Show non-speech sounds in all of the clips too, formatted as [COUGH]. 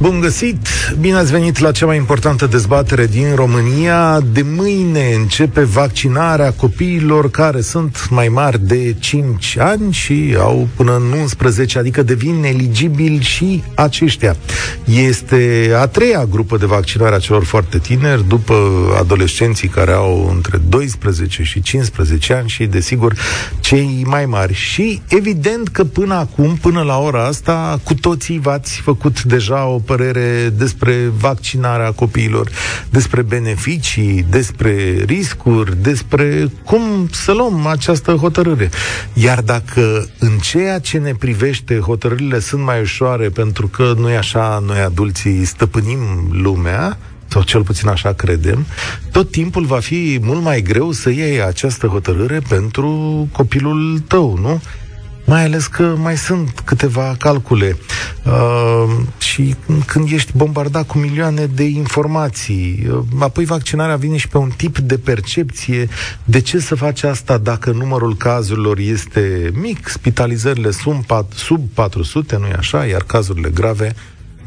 Bun găsit! Bine ați venit la cea mai importantă dezbatere din România. De mâine începe vaccinarea copiilor care sunt mai mari de 5 ani și au până în 11, adică devin eligibili și aceștia. Este a treia grupă de vaccinare a celor foarte tineri, după adolescenții care au între 12 și 15 ani și, desigur, cei mai mari. Și evident că până acum, până la ora asta, cu toții v-ați făcut deja o părere despre vaccinarea copiilor, despre beneficii, despre riscuri, despre cum să luăm această hotărâre. Iar dacă în ceea ce ne privește hotărârile sunt mai ușoare pentru că nu e așa, noi adulții stăpânim lumea, sau cel puțin așa credem, tot timpul va fi mult mai greu să iei această hotărâre pentru copilul tău, nu? Mai ales că mai sunt câteva calcule uh, și când ești bombardat cu milioane de informații, uh, apoi vaccinarea vine și pe un tip de percepție. De ce să faci asta dacă numărul cazurilor este mic, spitalizările sunt pat, sub 400, nu-i așa, iar cazurile grave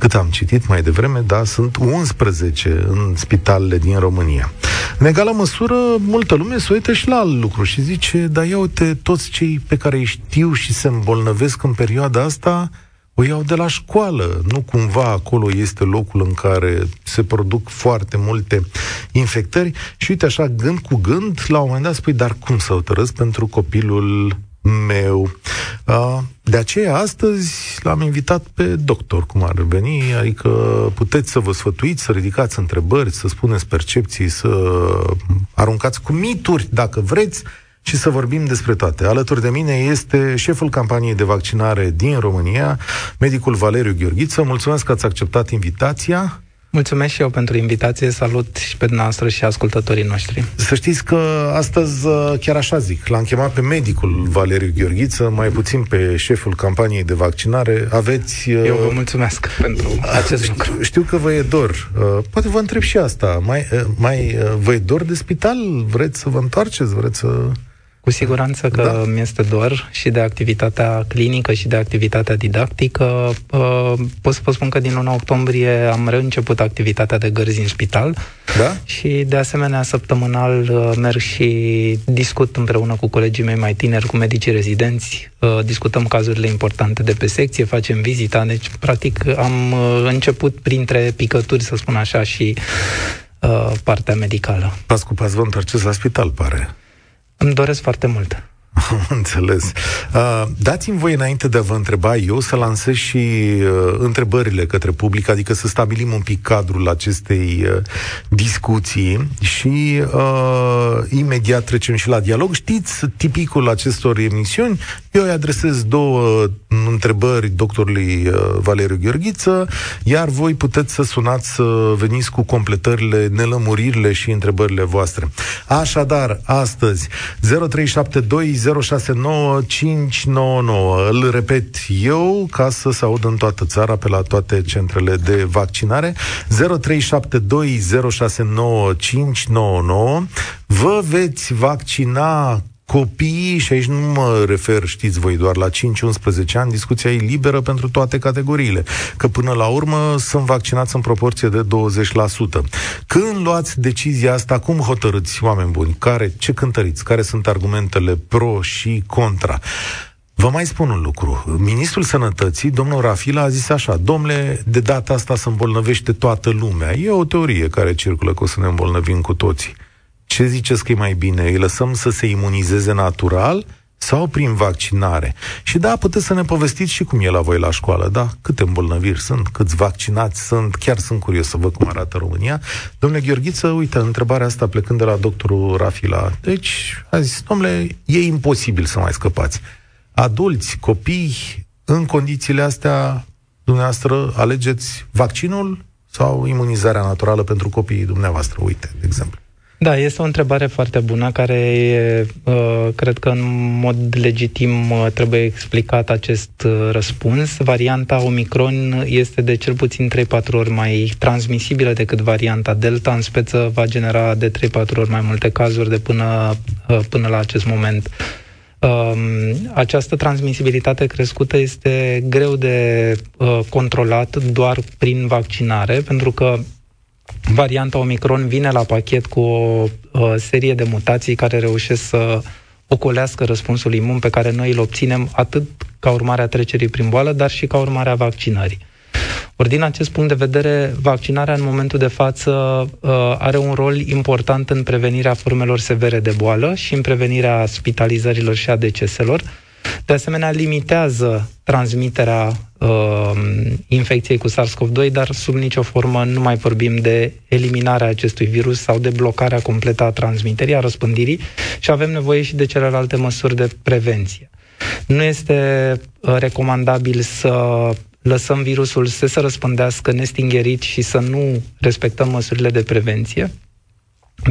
cât am citit mai devreme, da, sunt 11 în spitalele din România. În egală măsură, multă lume se uită și la alt lucru și zice, da, ia uite, toți cei pe care îi știu și se îmbolnăvesc în perioada asta, o iau de la școală. Nu cumva acolo este locul în care se produc foarte multe infectări. Și uite așa, gând cu gând, la un moment dat spui, dar cum să hotărăsc pentru copilul meu. De aceea, astăzi l-am invitat pe doctor, cum ar veni, adică puteți să vă sfătuiți, să ridicați întrebări, să spuneți percepții, să aruncați cu mituri, dacă vreți, și să vorbim despre toate. Alături de mine este șeful campaniei de vaccinare din România, medicul Valeriu Gheorghiță. Mulțumesc că ați acceptat invitația. Mulțumesc și eu pentru invitație, salut și pe dumneavoastră și ascultătorii noștri. Să știți că astăzi, uh, chiar așa zic, l-am chemat pe medicul Valeriu Gheorghiță, mai puțin pe șeful campaniei de vaccinare. Aveți... Uh, eu vă mulțumesc pentru acest știu, lucru. Știu că vă e dor. Uh, poate vă întreb și asta. Mai, mai vă e dor de spital? Vreți să vă întoarceți? Vreți să... Cu siguranță că da. mi este dor și de activitatea clinică și de activitatea didactică. Uh, pot să vă spun că din 1 octombrie am reînceput activitatea de gărzi în spital da? și de asemenea săptămânal uh, merg și discut împreună cu colegii mei mai tineri, cu medicii rezidenți, uh, discutăm cazurile importante de pe secție, facem vizita, deci practic am început printre picături, să spun așa, și partea medicală. Pas cu pas vă întoarceți la spital, pare. Îmi doresc foarte mult. Am [LAUGHS] înțeles. Uh, dați-mi voi înainte de a vă întreba eu să lansez și uh, întrebările către public, adică să stabilim un pic cadrul acestei uh, discuții și uh, imediat trecem și la dialog. Știți, tipicul acestor emisiuni, eu îi adresez două întrebări doctorului uh, Valeriu Gheorghiță, iar voi puteți să sunați să veniți cu completările, nelămuririle și întrebările voastre. Așadar, astăzi, 0372 069599. Îl repet eu ca să se audă în toată țara pe la toate centrele de vaccinare. 0372069599. Vă veți vaccina copiii, și aici nu mă refer, știți voi, doar la 5-11 ani, discuția e liberă pentru toate categoriile, că până la urmă sunt vaccinați în proporție de 20%. Când luați decizia asta, cum hotărâți, oameni buni? Care, ce cântăriți? Care sunt argumentele pro și contra? Vă mai spun un lucru. Ministrul Sănătății, domnul Rafila, a zis așa, domnule, de data asta se îmbolnăvește toată lumea. E o teorie care circulă că o să ne îmbolnăvim cu toții. Ce ziceți că e mai bine? Îi lăsăm să se imunizeze natural sau prin vaccinare? Și da, puteți să ne povestiți și cum e la voi la școală, da? Câte îmbolnăviri sunt, câți vaccinați sunt, chiar sunt curios să văd cum arată România. Domnule Gheorghiță, uite, întrebarea asta plecând de la doctorul Rafila. Deci, a zis, domnule, e imposibil să mai scăpați. Adulți, copii, în condițiile astea, dumneavoastră, alegeți vaccinul sau imunizarea naturală pentru copiii dumneavoastră, uite, de exemplu. Da, este o întrebare foarte bună care e, uh, cred că în mod legitim uh, trebuie explicat acest uh, răspuns. Varianta Omicron este de cel puțin 3-4 ori mai transmisibilă decât varianta Delta. În speță va genera de 3-4 ori mai multe cazuri de până, până la acest moment. Um, această transmisibilitate crescută este greu de uh, controlat doar prin vaccinare, pentru că varianta Omicron vine la pachet cu o uh, serie de mutații care reușesc să ocolească răspunsul imun pe care noi îl obținem atât ca urmare a trecerii prin boală, dar și ca urmare a vaccinării. Ori din acest punct de vedere, vaccinarea în momentul de față uh, are un rol important în prevenirea formelor severe de boală și în prevenirea spitalizărilor și a deceselor. De asemenea, limitează transmiterea uh, infecției cu SARS-CoV-2, dar sub nicio formă nu mai vorbim de eliminarea acestui virus sau de blocarea completă a transmiterii, a răspândirii și avem nevoie și de celelalte măsuri de prevenție. Nu este uh, recomandabil să lăsăm virusul să se răspândească nestingerit și să nu respectăm măsurile de prevenție.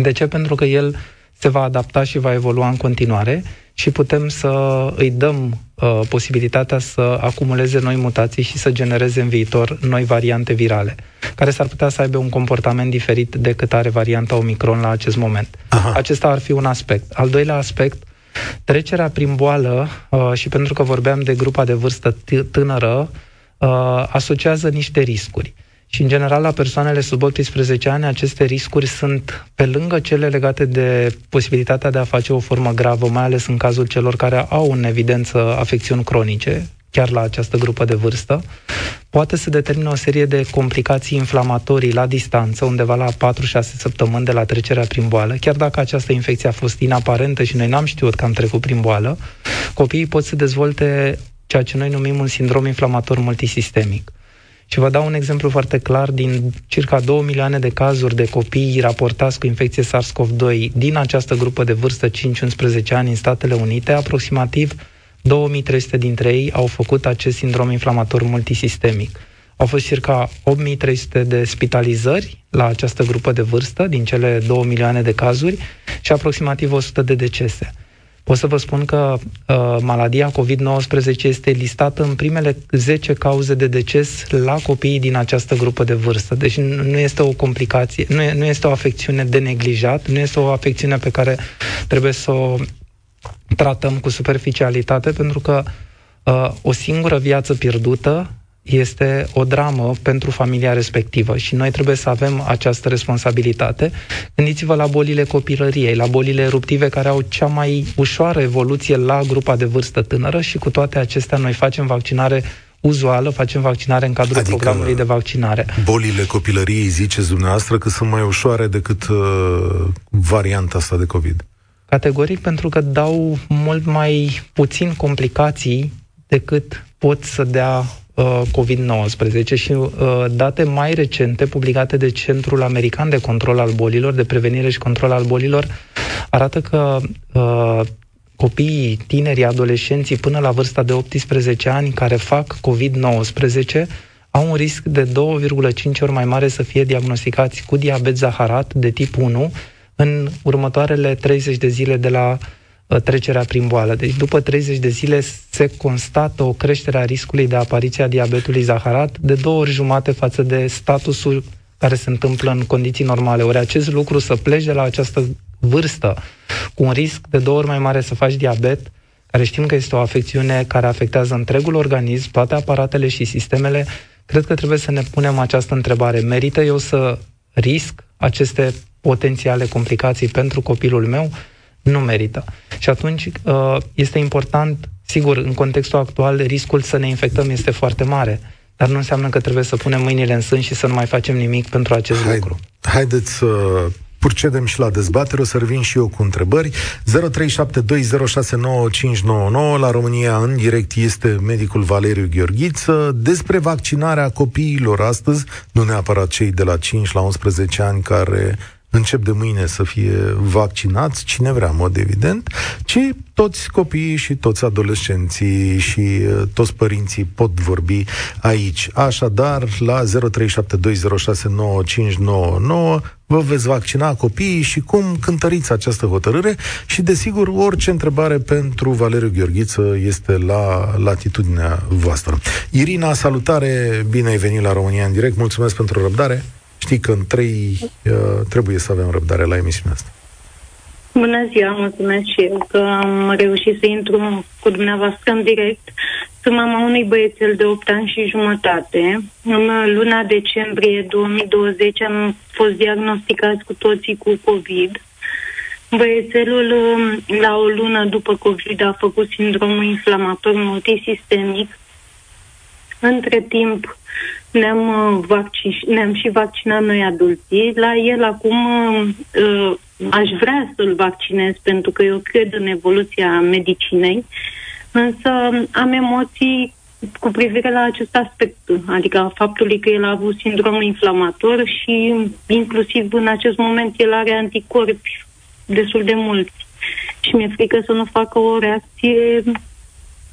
De ce? Pentru că el se va adapta și va evolua în continuare și putem să îi dăm uh, posibilitatea să acumuleze noi mutații și să genereze în viitor noi variante virale, care s-ar putea să aibă un comportament diferit decât are varianta Omicron la acest moment. Aha. Acesta ar fi un aspect. Al doilea aspect, trecerea prin boală, uh, și pentru că vorbeam de grupa de vârstă t- tânără, uh, asociază niște riscuri. Și, în general, la persoanele sub 18 ani, aceste riscuri sunt, pe lângă cele legate de posibilitatea de a face o formă gravă, mai ales în cazul celor care au în evidență afecțiuni cronice, chiar la această grupă de vârstă, poate să determină o serie de complicații inflamatorii la distanță, undeva la 4-6 săptămâni de la trecerea prin boală, chiar dacă această infecție a fost inaparentă și noi n-am știut că am trecut prin boală, copiii pot să dezvolte ceea ce noi numim un sindrom inflamator multisistemic. Și vă dau un exemplu foarte clar din circa 2 milioane de cazuri de copii raportați cu infecție SARS-CoV-2 din această grupă de vârstă 5-11 ani în Statele Unite, aproximativ 2300 dintre ei au făcut acest sindrom inflamator multisistemic. Au fost circa 8300 de spitalizări la această grupă de vârstă din cele 2 milioane de cazuri și aproximativ 100 de decese. Pot să vă spun că uh, maladia COVID-19 este listată în primele 10 cauze de deces la copiii din această grupă de vârstă. Deci nu este o complicație, nu, e, nu este o afecțiune de neglijat, nu este o afecțiune pe care trebuie să o tratăm cu superficialitate, pentru că uh, o singură viață pierdută este o dramă pentru familia respectivă și noi trebuie să avem această responsabilitate. Gândiți-vă la bolile copilăriei, la bolile eruptive care au cea mai ușoară evoluție la grupa de vârstă tânără și cu toate acestea noi facem vaccinare uzuală, facem vaccinare în cadrul adică programului de vaccinare. Bolile copilăriei, ziceți dumneavoastră, că sunt mai ușoare decât uh, varianta asta de COVID? Categoric, pentru că dau mult mai puțin complicații decât pot să dea Uh, COVID-19 și uh, date mai recente publicate de Centrul American de Control al Bolilor, de Prevenire și Control al Bolilor, arată că uh, copiii, tinerii, adolescenții până la vârsta de 18 ani care fac COVID-19 au un risc de 2,5 ori mai mare să fie diagnosticați cu diabet zaharat de tip 1 în următoarele 30 de zile de la Uh, trecerea prin boală. Deci după 30 de zile se constată o creștere a riscului de apariție a diabetului zaharat de două ori jumate față de statusul care se întâmplă în condiții normale. Ori acest lucru să pleci de la această vârstă cu un risc de două ori mai mare să faci diabet, care știm că este o afecțiune care afectează întregul organism, toate aparatele și sistemele, cred că trebuie să ne punem această întrebare. Merită eu să risc aceste potențiale complicații pentru copilul meu? Nu merită. Și atunci uh, este important, sigur, în contextul actual, riscul să ne infectăm este foarte mare, dar nu înseamnă că trebuie să punem mâinile în sân și să nu mai facem nimic pentru acest Hai, lucru. Haideți să procedem și la dezbatere, o să revin și eu cu întrebări. 0372069599 la România în direct este medicul Valeriu Gheorghiță despre vaccinarea copiilor astăzi, nu neapărat cei de la 5 la 11 ani care încep de mâine să fie vaccinați, cine vrea, în mod evident, ci toți copiii și toți adolescenții și uh, toți părinții pot vorbi aici. Așadar, la 0372069599 vă veți vaccina copiii și cum cântăriți această hotărâre și, desigur, orice întrebare pentru Valeriu Gheorghiță este la latitudinea voastră. Irina, salutare, bine ai venit la România în direct, mulțumesc pentru răbdare. Știi că în trei uh, trebuie să avem răbdare la emisiunea asta. Bună ziua, mulțumesc și eu că am reușit să intru cu dumneavoastră în direct. Sunt mama unui băiețel de 8 ani și jumătate. În luna decembrie 2020 am fost diagnosticați cu toții cu COVID. Băiețelul, la o lună după COVID, a făcut sindromul inflamator multisistemic. Între timp, ne-am, uh, vaccin, ne-am și vaccinat noi adulții. La el acum uh, aș vrea să-l vaccinez pentru că eu cred în evoluția medicinei, însă am emoții cu privire la acest aspect, adică a faptului că el a avut sindrom inflamator și inclusiv în acest moment el are anticorpi destul de mulți. Și mi-e frică să nu facă o reacție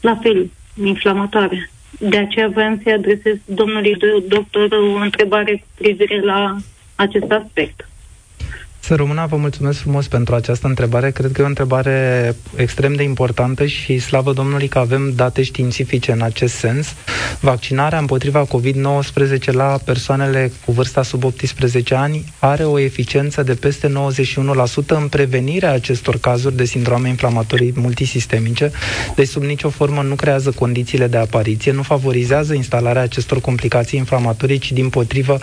la fel, inflamatoare. De aceea voiam să-i adresez domnului doctor o întrebare cu privire la acest aspect. Să rămână, vă mulțumesc frumos pentru această întrebare. Cred că e o întrebare extrem de importantă și slavă Domnului că avem date științifice în acest sens. Vaccinarea împotriva COVID-19 la persoanele cu vârsta sub 18 ani are o eficiență de peste 91% în prevenirea acestor cazuri de sindrome inflamatorii multisistemice. Deci sub nicio formă nu creează condițiile de apariție, nu favorizează instalarea acestor complicații inflamatorii, ci din potrivă,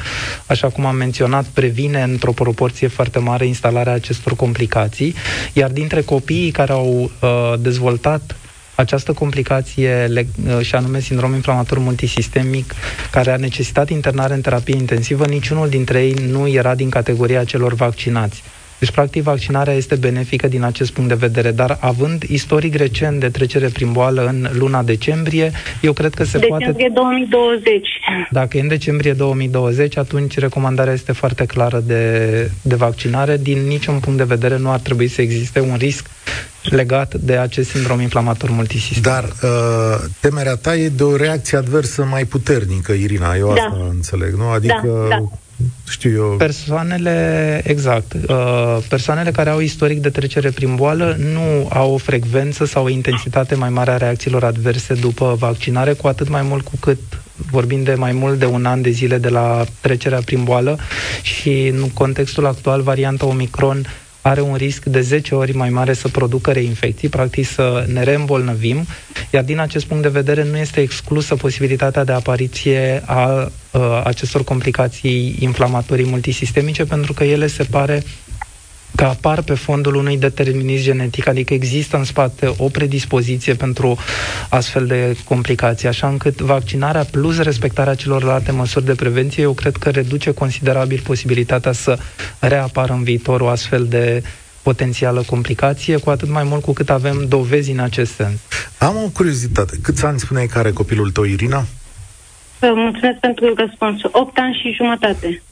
așa cum am menționat, previne într-o proporție foarte mare mare instalarea acestor complicații, iar dintre copiii care au uh, dezvoltat această complicație uh, și anume sindrom inflamator multisistemic care a necesitat internare în terapie intensivă, niciunul dintre ei nu era din categoria celor vaccinați. Deci, practic, vaccinarea este benefică din acest punct de vedere, dar având istoric recent de trecere prin boală în luna decembrie, eu cred că se decembrie poate... Decembrie 2020. Dacă e în decembrie 2020, atunci recomandarea este foarte clară de, de vaccinare. Din niciun punct de vedere nu ar trebui să existe un risc legat de acest sindrom inflamator multisistem. Dar uh, temerea ta e de o reacție adversă mai puternică, Irina, eu da. asta înțeleg, nu? Adică da, da știu eu... Persoanele, exact, uh, persoanele care au istoric de trecere prin boală nu au o frecvență sau o intensitate mai mare a reacțiilor adverse după vaccinare, cu atât mai mult cu cât vorbim de mai mult de un an de zile de la trecerea prin boală și în contextul actual varianta Omicron are un risc de 10 ori mai mare să producă reinfecții, practic să ne reîmbolnăvim, iar din acest punct de vedere nu este exclusă posibilitatea de apariție a, a acestor complicații inflamatorii multisistemice, pentru că ele se pare că apar pe fondul unui determinism genetic, adică există în spate o predispoziție pentru astfel de complicații, așa încât vaccinarea plus respectarea celorlalte măsuri de prevenție, eu cred că reduce considerabil posibilitatea să reapară în viitor o astfel de potențială complicație, cu atât mai mult cu cât avem dovezi în acest sens. Am o curiozitate. Câți ani spuneai că are copilul tău, Irina? Mulțumesc pentru răspuns. 8 ani și jumătate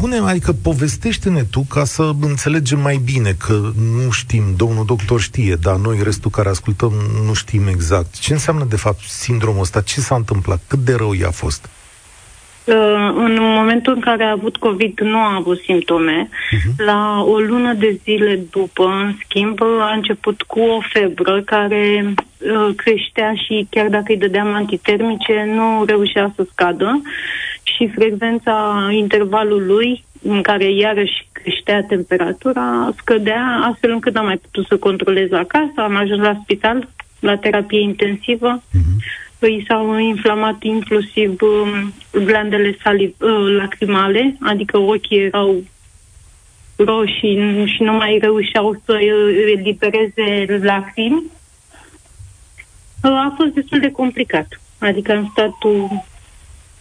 spune, adică povestește-ne tu ca să înțelegem mai bine că nu știm, domnul doctor știe, dar noi, restul care ascultăm, nu știm exact. Ce înseamnă, de fapt, sindromul ăsta? Ce s-a întâmplat? Cât de rău i-a fost? Uh, în momentul în care a avut COVID nu a avut simptome. Uh-huh. La o lună de zile după, în schimb, a început cu o febră care uh, creștea și chiar dacă îi dădeam antitermice, nu reușea să scadă și frecvența intervalului în care iarăși creștea temperatura scădea astfel încât am mai putut să controlez acasă, am ajuns la spital, la terapie intensivă. Uh-huh. Îi s-au inflamat inclusiv um, glandele saliv, uh, lacrimale, adică ochii erau roșii și nu mai reușeau să elibereze lacrimi. Uh, a fost destul de complicat. Adică am stat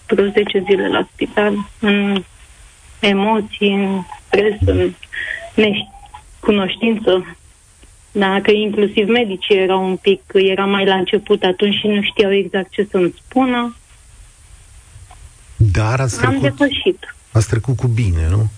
vreo 10 zile la spital, în emoții, în stres, în necunoștință. Dacă inclusiv medicii erau un pic, era mai la început atunci și nu știau exact ce să-mi spună. Dar ați trecut, Am depășit. Ați trecut cu bine, nu?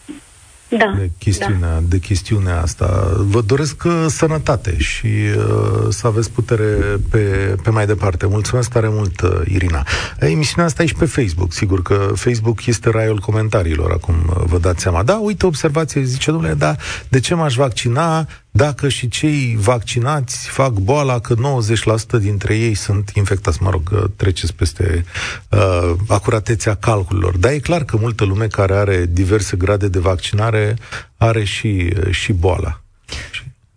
da, de, chestiunea, da. de chestiunea asta. Vă doresc uh, sănătate și uh, să aveți putere pe, pe mai departe. Mulțumesc tare mult, uh, Irina. Emisiunea asta e și pe Facebook, sigur că Facebook este raiul comentariilor, acum uh, vă dați seama. Da, uite, observație, zice, domnule, da, de ce m-aș vaccina dacă și cei vaccinați fac boala, că 90% dintre ei sunt infectați. Mă rog, treceți peste uh, acuratețea calculelor. Dar e clar că multă lume care are diverse grade de vaccinare are și, și boala.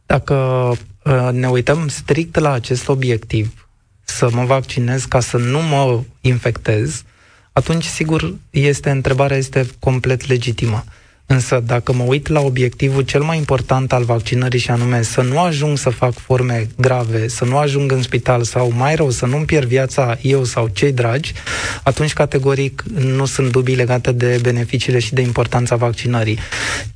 Dacă uh, ne uităm strict la acest obiectiv, să mă vaccinez ca să nu mă infectez, atunci, sigur, este întrebarea este complet legitimă. Însă, dacă mă uit la obiectivul cel mai important al vaccinării și anume să nu ajung să fac forme grave, să nu ajung în spital sau mai rău, să nu-mi pierd viața eu sau cei dragi, atunci categoric nu sunt dubii legate de beneficiile și de importanța vaccinării.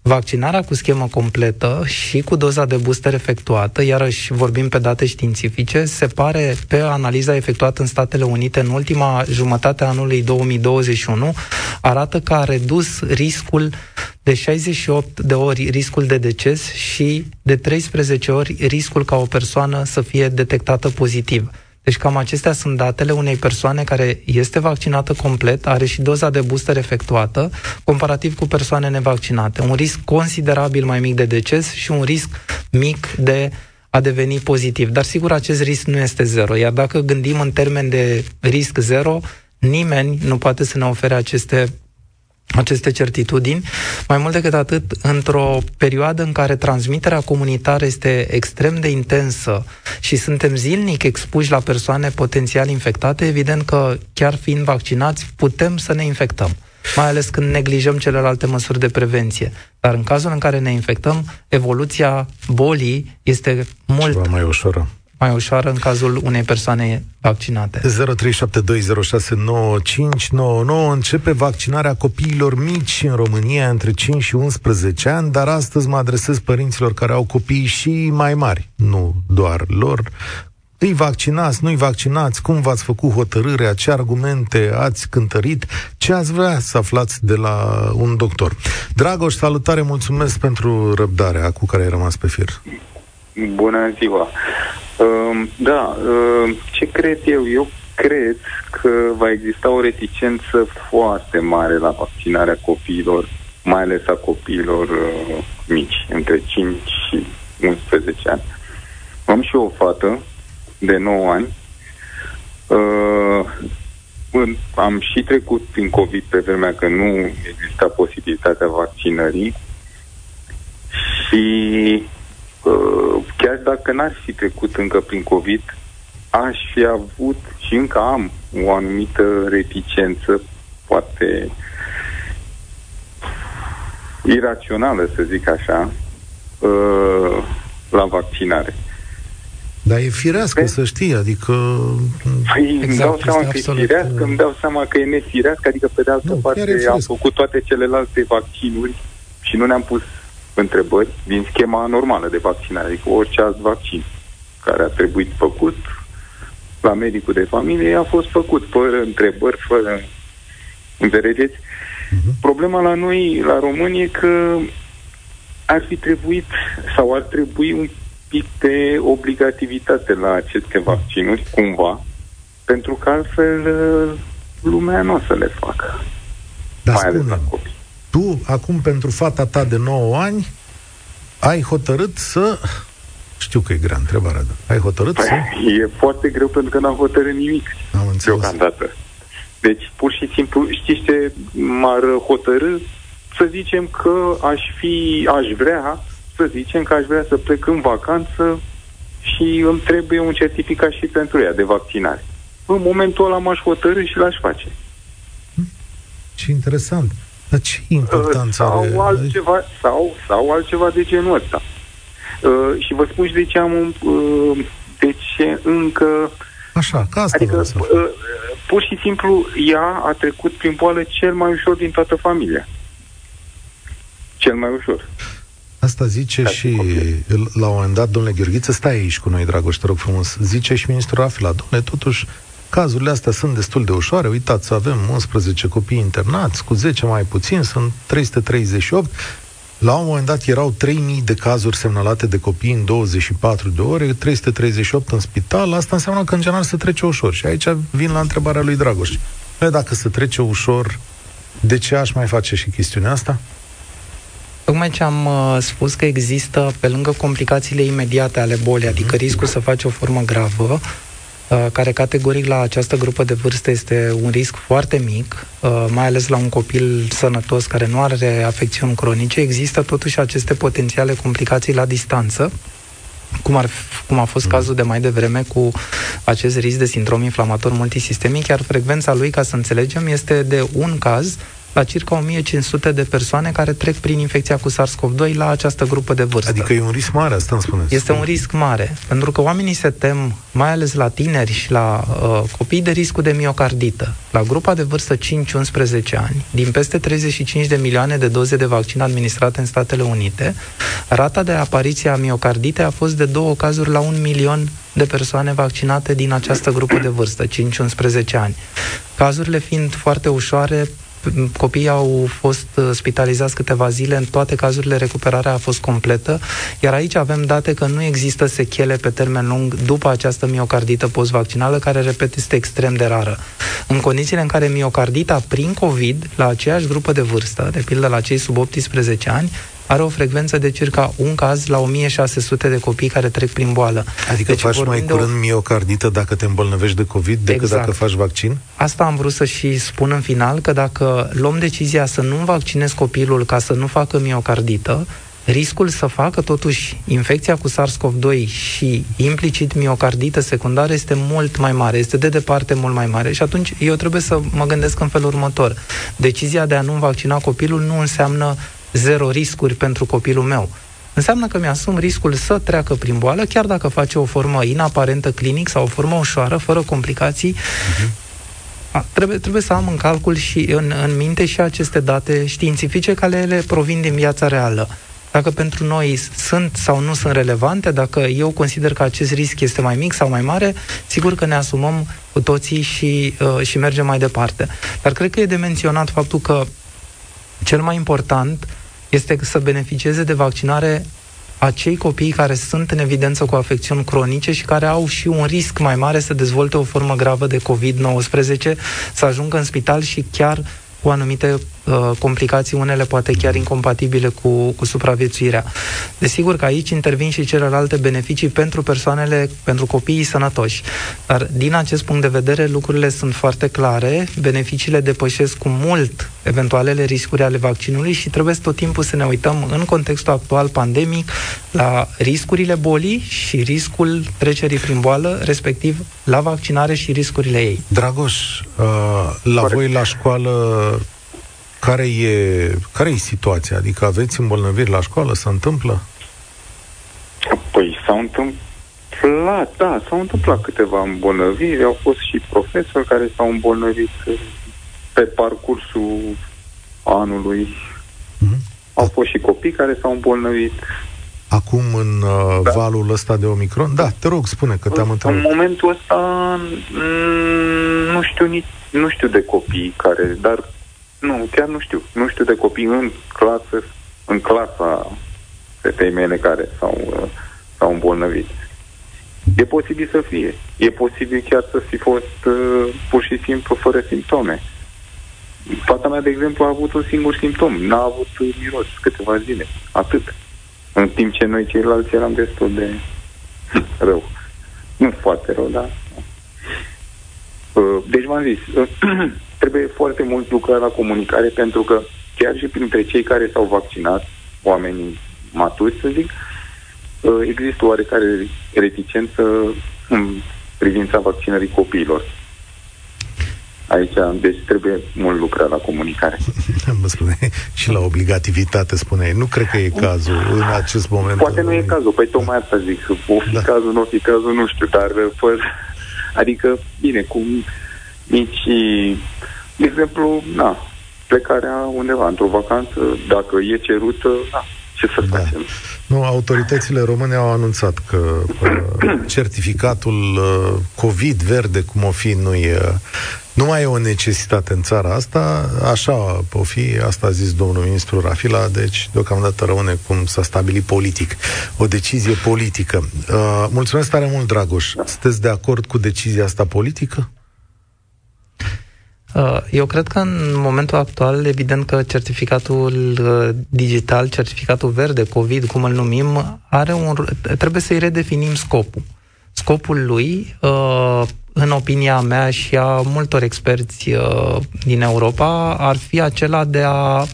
Vaccinarea cu schemă completă și cu doza de booster efectuată, iarăși vorbim pe date științifice, se pare pe analiza efectuată în Statele Unite în ultima jumătate a anului 2021, arată că a redus riscul de 68 de ori riscul de deces și de 13 ori riscul ca o persoană să fie detectată pozitiv. Deci cam acestea sunt datele unei persoane care este vaccinată complet, are și doza de booster efectuată, comparativ cu persoane nevaccinate. Un risc considerabil mai mic de deces și un risc mic de a deveni pozitiv. Dar sigur acest risc nu este zero. Iar dacă gândim în termen de risc zero, nimeni nu poate să ne ofere aceste aceste certitudini. Mai mult decât atât, într-o perioadă în care transmiterea comunitară este extrem de intensă și suntem zilnic expuși la persoane potențial infectate, evident că, chiar fiind vaccinați, putem să ne infectăm mai ales când neglijăm celelalte măsuri de prevenție. Dar în cazul în care ne infectăm, evoluția bolii este mult Ceva mai ușoră mai ușoară în cazul unei persoane vaccinate. 0372069599 începe vaccinarea copiilor mici în România între 5 și 11 ani, dar astăzi mă adresez părinților care au copii și mai mari, nu doar lor. Îi vaccinați, nu-i vaccinați, cum v-ați făcut hotărârea, ce argumente ați cântărit, ce ați vrea să aflați de la un doctor. Dragoș, salutare, mulțumesc pentru răbdarea cu care ai rămas pe fir. Bună ziua! Ehm, da, ehm, ce cred eu? Eu cred că va exista o reticență foarte mare la vaccinarea copiilor, mai ales a copiilor uh, mici, între 5 și 11 ani. Am și o fată de 9 ani. Uh, am și trecut prin COVID pe vremea că nu exista posibilitatea vaccinării și Uh, chiar dacă n-aș fi trecut încă prin COVID, aș fi avut și încă am o anumită reticență, poate irațională, să zic așa, uh, la vaccinare. Dar e firească, Pe... să știi, adică... Păi exact, îmi dau seama că e firească, îmi dau seama că e nefirească, adică pe de altă nu, parte am făcut toate celelalte vaccinuri și nu ne-am pus întrebări din schema normală de vaccinare, adică orice alt vaccin care a trebuit făcut la medicul de familie a fost făcut fără întrebări, fără... Înțelegeți? Uh-huh. Problema la noi, la români, e că ar fi trebuit sau ar trebui un pic de obligativitate la aceste vaccinuri, cumva, pentru că altfel lumea nu o să le facă. Dar mai ales la copii tu, acum, pentru fata ta de 9 ani, ai hotărât să... Știu că e grea întrebarea, dar ai hotărât păi, să... E foarte greu pentru că n-am hotărât nimic Am înțeles. deocamdată. Deci, pur și simplu, știți ce m-ar hotărâ? Să zicem că aș fi, aș vrea, să zicem că aș vrea să plec în vacanță și îmi trebuie un certificat și pentru ea de vaccinare. În momentul ăla m-aș hotărâ și l-aș face. Ce interesant. Dar ce importanță sau are? Altceva, sau, sau altceva de genul ăsta. Uh, și vă spun și de ce am uh, de ce încă Așa, ca asta adică, uh, pur și simplu ea a trecut prin boală cel mai ușor din toată familia. Cel mai ușor. Asta zice Ca și, la un moment dat, domnule Gheorghiță, stai aici cu noi, Dragoș, te rog frumos, zice și ministrul Rafila, domnule, totuși, Cazurile astea sunt destul de ușoare. Uitați, avem 11 copii internați, cu 10 mai puțin, sunt 338. La un moment dat erau 3000 de cazuri semnalate de copii în 24 de ore, 338 în spital. Asta înseamnă că în general se trece ușor. Și aici vin la întrebarea lui Dragoș. Păi dacă se trece ușor, de ce aș mai face și chestiunea asta? Tocmai ce am uh, spus că există, pe lângă complicațiile imediate ale bolii, adică mhm. riscul să faci o formă gravă, Uh, care categoric la această grupă de vârstă este un risc foarte mic, uh, mai ales la un copil sănătos care nu are afecțiuni cronice, există totuși aceste potențiale complicații la distanță, cum, ar, cum a fost mm. cazul de mai devreme cu acest risc de sindrom inflamator multisistemic, iar frecvența lui, ca să înțelegem, este de un caz la circa 1500 de persoane care trec prin infecția cu SARS-CoV-2 la această grupă de vârstă. Adică e un risc mare, asta îmi spuneți. Este un risc mare, pentru că oamenii se tem, mai ales la tineri și la uh, copii, de riscul de miocardită. La grupa de vârstă 5-11 ani, din peste 35 de milioane de doze de vaccin administrate în Statele Unite, rata de apariție a miocarditei a fost de două cazuri la un milion de persoane vaccinate din această grupă de vârstă, 5-11 ani. Cazurile fiind foarte ușoare, copiii au fost uh, spitalizați câteva zile, în toate cazurile recuperarea a fost completă, iar aici avem date că nu există sechele pe termen lung după această miocardită post-vaccinală, care, repet, este extrem de rară. În condițiile în care miocardita prin COVID, la aceeași grupă de vârstă, de pildă la cei sub 18 ani, are o frecvență de circa un caz la 1600 de copii care trec prin boală. Adică deci faci mai curând o... miocardită dacă te îmbolnăvești de COVID decât exact. dacă faci vaccin? Asta am vrut să și spun în final, că dacă luăm decizia să nu vaccinezi copilul ca să nu facă miocardită, riscul să facă totuși infecția cu SARS-CoV-2 și implicit miocardită secundară este mult mai mare, este de departe mult mai mare. Și atunci eu trebuie să mă gândesc în felul următor. Decizia de a nu vaccina copilul nu înseamnă zero riscuri pentru copilul meu. Înseamnă că mi-asum riscul să treacă prin boală, chiar dacă face o formă inaparentă clinic sau o formă ușoară, fără complicații. Uh-huh. A, trebuie, trebuie să am în calcul și în, în minte și aceste date științifice care ele provin din viața reală. Dacă pentru noi sunt sau nu sunt relevante, dacă eu consider că acest risc este mai mic sau mai mare, sigur că ne asumăm cu toții și, uh, și mergem mai departe. Dar cred că e de menționat faptul că cel mai important este să beneficieze de vaccinare acei copii care sunt în evidență cu afecțiuni cronice și care au și un risc mai mare să dezvolte o formă gravă de COVID-19, să ajungă în spital și chiar cu anumite uh, complicații, unele poate chiar incompatibile cu, cu supraviețuirea. Desigur că aici intervin și celelalte beneficii pentru persoanele, pentru copiii sănătoși. Dar din acest punct de vedere, lucrurile sunt foarte clare, beneficiile depășesc cu mult eventualele riscuri ale vaccinului și trebuie tot timpul să ne uităm în contextul actual pandemic la riscurile bolii și riscul trecerii prin boală, respectiv la vaccinare și riscurile ei. Dragoș, uh, la Corect. voi la școală care e, care e situația? Adică aveți îmbolnăviri la școală? Se întâmplă? Păi s-au întâmplat, da, s-au întâmplat câteva îmbolnăviri. Au fost și profesori care s-au îmbolnăvit pe parcursul anului. Mm-hmm. Au fost și copii care s-au îmbolnăvit. Acum, în uh, da. valul ăsta de Omicron? Da, te rog, spune că te-am întrebat. În momentul ăsta mm, nu știu nici, nu știu de copii care, dar nu, chiar nu știu. Nu știu de copii în clasă, în clasa fetei mele care s-au, uh, s-au îmbolnăvit. E posibil să fie. E posibil chiar să fi fost uh, pur și simplu fără simptome. Fata mea, de exemplu, a avut un singur simptom. N-a avut miros câteva zile. Atât. În timp ce noi ceilalți eram destul de rău. Nu foarte rău, dar... Uh, deci v-am zis, [CLEARS THROAT] trebuie foarte mult lucrat la comunicare pentru că chiar și printre cei care s-au vaccinat, oamenii maturi, să zic, uh, există oarecare reticență în privința vaccinării copiilor. Aici, deci trebuie mult lucrat la comunicare. [LAUGHS] Mă spune, și la obligativitate, spune. Nu cred că e cazul în acest moment. Poate nu e cazul, păi tocmai asta zic. O fi da. cazul, nu o fi cazul, nu știu, dar fără... Adică, bine, cu mici de exemplu, na, plecarea undeva într-o vacanță, dacă e cerută, na, ce să da. facem? Nu, autoritățile române au anunțat că uh, [CLEARS THROAT] certificatul uh, COVID verde, cum o fi, nu e nu mai e o necesitate în țara asta, așa o fi, asta a zis domnul ministru Rafila, deci deocamdată rămâne cum s-a stabilit politic, o decizie politică. Uh, mulțumesc tare mult, Dragoș. Sunteți de acord cu decizia asta politică? Uh, eu cred că în momentul actual, evident că certificatul uh, digital, certificatul verde, COVID, cum îl numim, are un, trebuie să-i redefinim scopul. Scopul lui, uh, în opinia mea și a multor experți din Europa, ar fi acela de a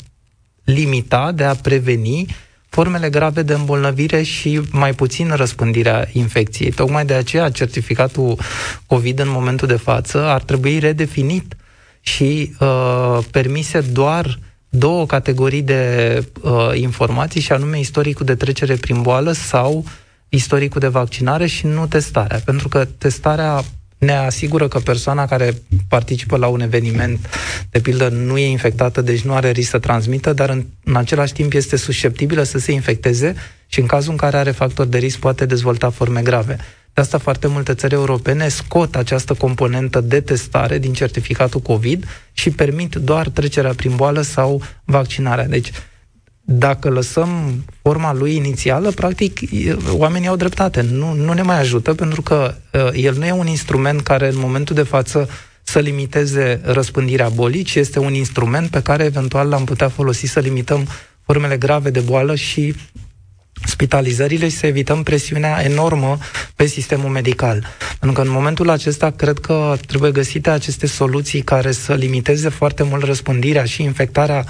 limita, de a preveni formele grave de îmbolnăvire și mai puțin răspândirea infecției. Tocmai de aceea certificatul COVID în momentul de față ar trebui redefinit și uh, permise doar două categorii de uh, informații, și anume istoricul de trecere prin boală sau istoricul de vaccinare și nu testarea. Pentru că testarea ne asigură că persoana care participă la un eveniment, de pildă, nu e infectată, deci nu are risc să transmită, dar în, în același timp este susceptibilă să se infecteze și în cazul în care are factor de risc poate dezvolta forme grave. De asta foarte multe țări europene scot această componentă de testare din certificatul COVID și permit doar trecerea prin boală sau vaccinarea. Deci, dacă lăsăm forma lui inițială, practic, oamenii au dreptate. Nu, nu ne mai ajută pentru că uh, el nu e un instrument care în momentul de față să limiteze răspândirea bolii, ci este un instrument pe care eventual l-am putea folosi să limităm formele grave de boală și spitalizările și să evităm presiunea enormă pe sistemul medical. Pentru că în momentul acesta cred că trebuie găsite aceste soluții care să limiteze foarte mult răspândirea și infectarea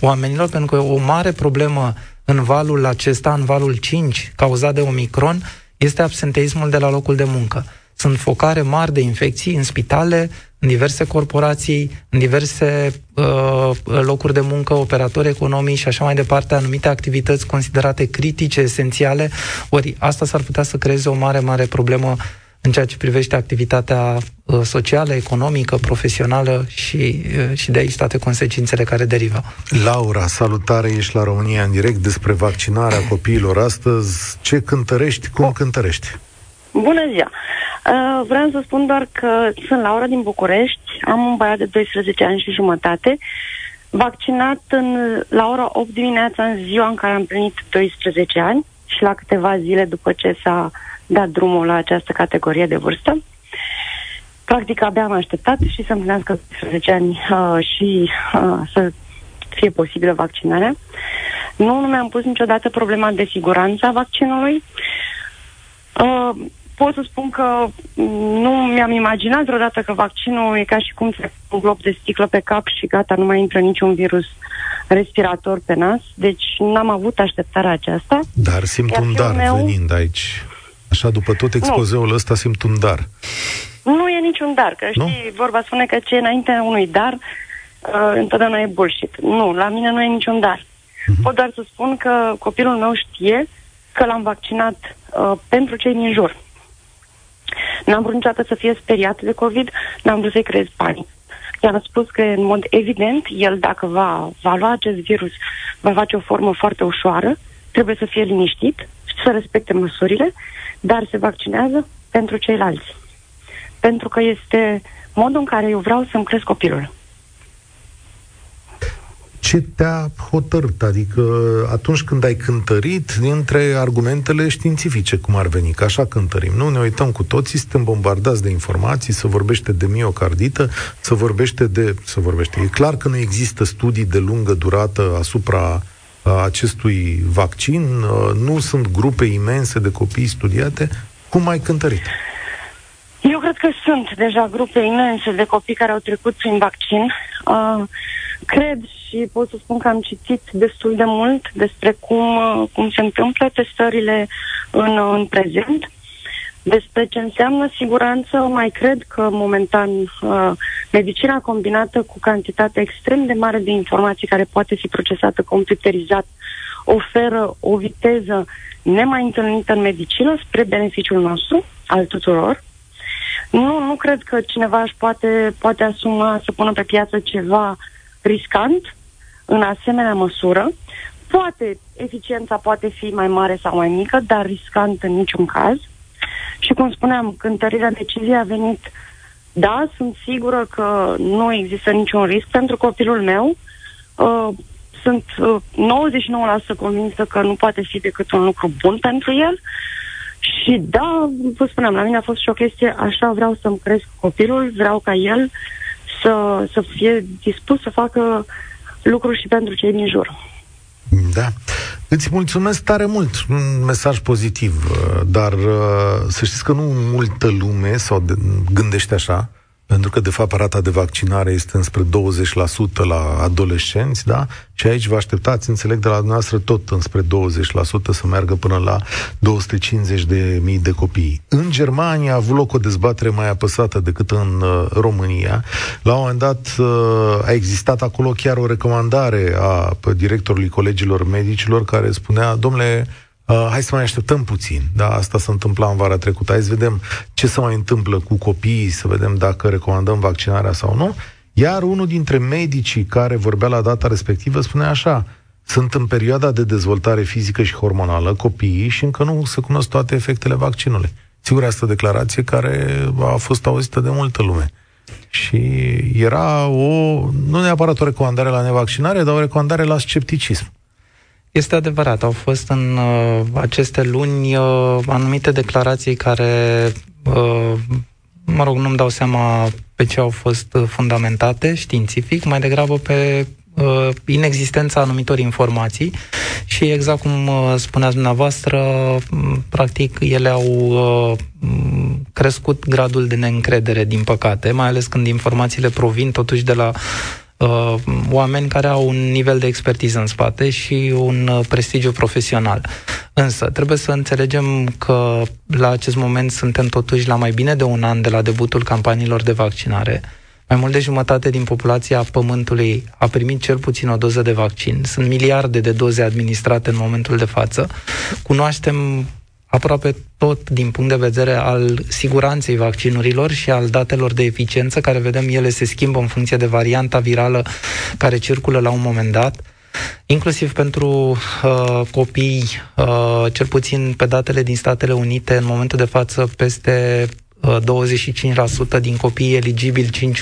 oamenilor, pentru că o mare problemă în valul acesta, în valul 5, cauzat de Omicron, este absenteismul de la locul de muncă. Sunt focare mari de infecții în spitale, în diverse corporații, în diverse uh, locuri de muncă, operatori economici și așa mai departe, anumite activități considerate critice, esențiale, ori asta s-ar putea să creeze o mare, mare problemă în ceea ce privește activitatea uh, socială, economică, profesională și, uh, și de aici toate consecințele care derivă. Laura, salutare, ești la România în direct despre vaccinarea copiilor astăzi. Ce cântărești, cum oh. cântărești? Bună ziua! Uh, vreau să spun doar că sunt Laura din București, am un băiat de 12 ani și jumătate, vaccinat în, la ora 8 dimineața în ziua în care am plinit 12 ani și la câteva zile după ce s-a dat drumul la această categorie de vârstă. Practic abia am așteptat și să împlinească 12 ani uh, și uh, să fie posibilă vaccinarea. Nu, nu mi-am pus niciodată problema de siguranță a vaccinului. Uh, pot să spun că nu mi-am imaginat vreodată că vaccinul e ca și cum se un glob de sticlă pe cap și gata, nu mai intră niciun virus respirator pe nas, deci n-am avut așteptarea aceasta. Dar simt Iar un dar meu... venind aici. Așa, după tot expozeul nu. ăsta, simt un dar. Nu e niciun dar, că știi, nu? vorba spune că ce e înainte unui dar, uh, întotdeauna e bullshit. Nu, la mine nu e niciun dar. Uh-huh. Pot doar să spun că copilul meu știe că l-am vaccinat uh, pentru cei din jur. N-am vrut niciodată să fie speriat de COVID, n-am vrut să-i creez panic. I-am spus că, în mod evident, el, dacă va, va lua acest virus, va face o formă foarte ușoară, trebuie să fie liniștit și să respecte măsurile, dar se vaccinează pentru ceilalți. Pentru că este modul în care eu vreau să-mi cresc copilul ce te-a hotărât? Adică atunci când ai cântărit între argumentele științifice, cum ar veni, că așa cântărim. Nu ne uităm cu toții, suntem bombardați de informații, să vorbește de miocardită, să vorbește de... să vorbește. E clar că nu există studii de lungă durată asupra acestui vaccin, nu sunt grupe imense de copii studiate. Cum ai cântărit? Eu cred că sunt deja grupe imense de copii care au trecut prin vaccin. Uh, cred și pot să spun că am citit destul de mult despre cum, uh, cum se întâmplă testările în, în prezent. Despre ce înseamnă siguranță, mai cred că momentan uh, medicina combinată cu cantitate extrem de mare de informații care poate fi procesată computerizat oferă o viteză nemai întâlnită în medicină spre beneficiul nostru, al tuturor. Nu, nu cred că cineva își poate, poate asuma să pună pe piață ceva riscant în asemenea măsură. Poate, eficiența poate fi mai mare sau mai mică, dar riscant în niciun caz. Și cum spuneam, cântărirea deciziei a venit, da, sunt sigură că nu există niciun risc pentru copilul meu. Uh, sunt uh, 99% convinsă că nu poate fi decât un lucru bun pentru el. Și da, vă spuneam, la mine a fost și o chestie, așa vreau să-mi cresc copilul, vreau ca el să, să fie dispus să facă lucruri și pentru cei din jur. Da. Îți mulțumesc tare mult. Un mesaj pozitiv, uh, dar uh, să știți că nu multă lume sau gândește așa. Pentru că, de fapt, rata de vaccinare este înspre 20% la adolescenți, da? Și aici vă așteptați, înțeleg, de la dumneavoastră tot înspre 20% să meargă până la 250 de mii de copii. În Germania a avut loc o dezbatere mai apăsată decât în uh, România. La un moment dat uh, a existat acolo chiar o recomandare a directorului colegilor medicilor care spunea, domnule, Uh, hai să mai așteptăm puțin. Da, asta s-a întâmplat în vara trecută. Hai să vedem ce se mai întâmplă cu copiii, să vedem dacă recomandăm vaccinarea sau nu. Iar unul dintre medicii care vorbea la data respectivă spunea așa, sunt în perioada de dezvoltare fizică și hormonală copiii și încă nu se cunosc toate efectele vaccinului. Sigur, asta declarație care a fost auzită de multă lume. Și era o, nu neapărat o recomandare la nevaccinare, dar o recomandare la scepticism. Este adevărat, au fost în uh, aceste luni uh, anumite declarații care, uh, mă rog, nu-mi dau seama pe ce au fost fundamentate științific, mai degrabă pe uh, inexistența anumitor informații și exact cum uh, spuneați dumneavoastră, practic ele au uh, crescut gradul de neîncredere, din păcate, mai ales când informațiile provin totuși de la uh, oameni care au un nivel de expertiză în spate și un uh, prestigiu profesional. Însă, trebuie să înțelegem că la acest moment suntem totuși la mai bine de un an de la debutul campaniilor de vaccinare. Mai mult de jumătate din populația Pământului a primit cel puțin o doză de vaccin. Sunt miliarde de doze administrate în momentul de față. Cunoaștem aproape tot din punct de vedere al siguranței vaccinurilor și al datelor de eficiență, care vedem ele se schimbă în funcție de varianta virală care circulă la un moment dat, inclusiv pentru uh, copii, uh, cel puțin pe datele din Statele Unite, în momentul de față peste 25% din copiii eligibili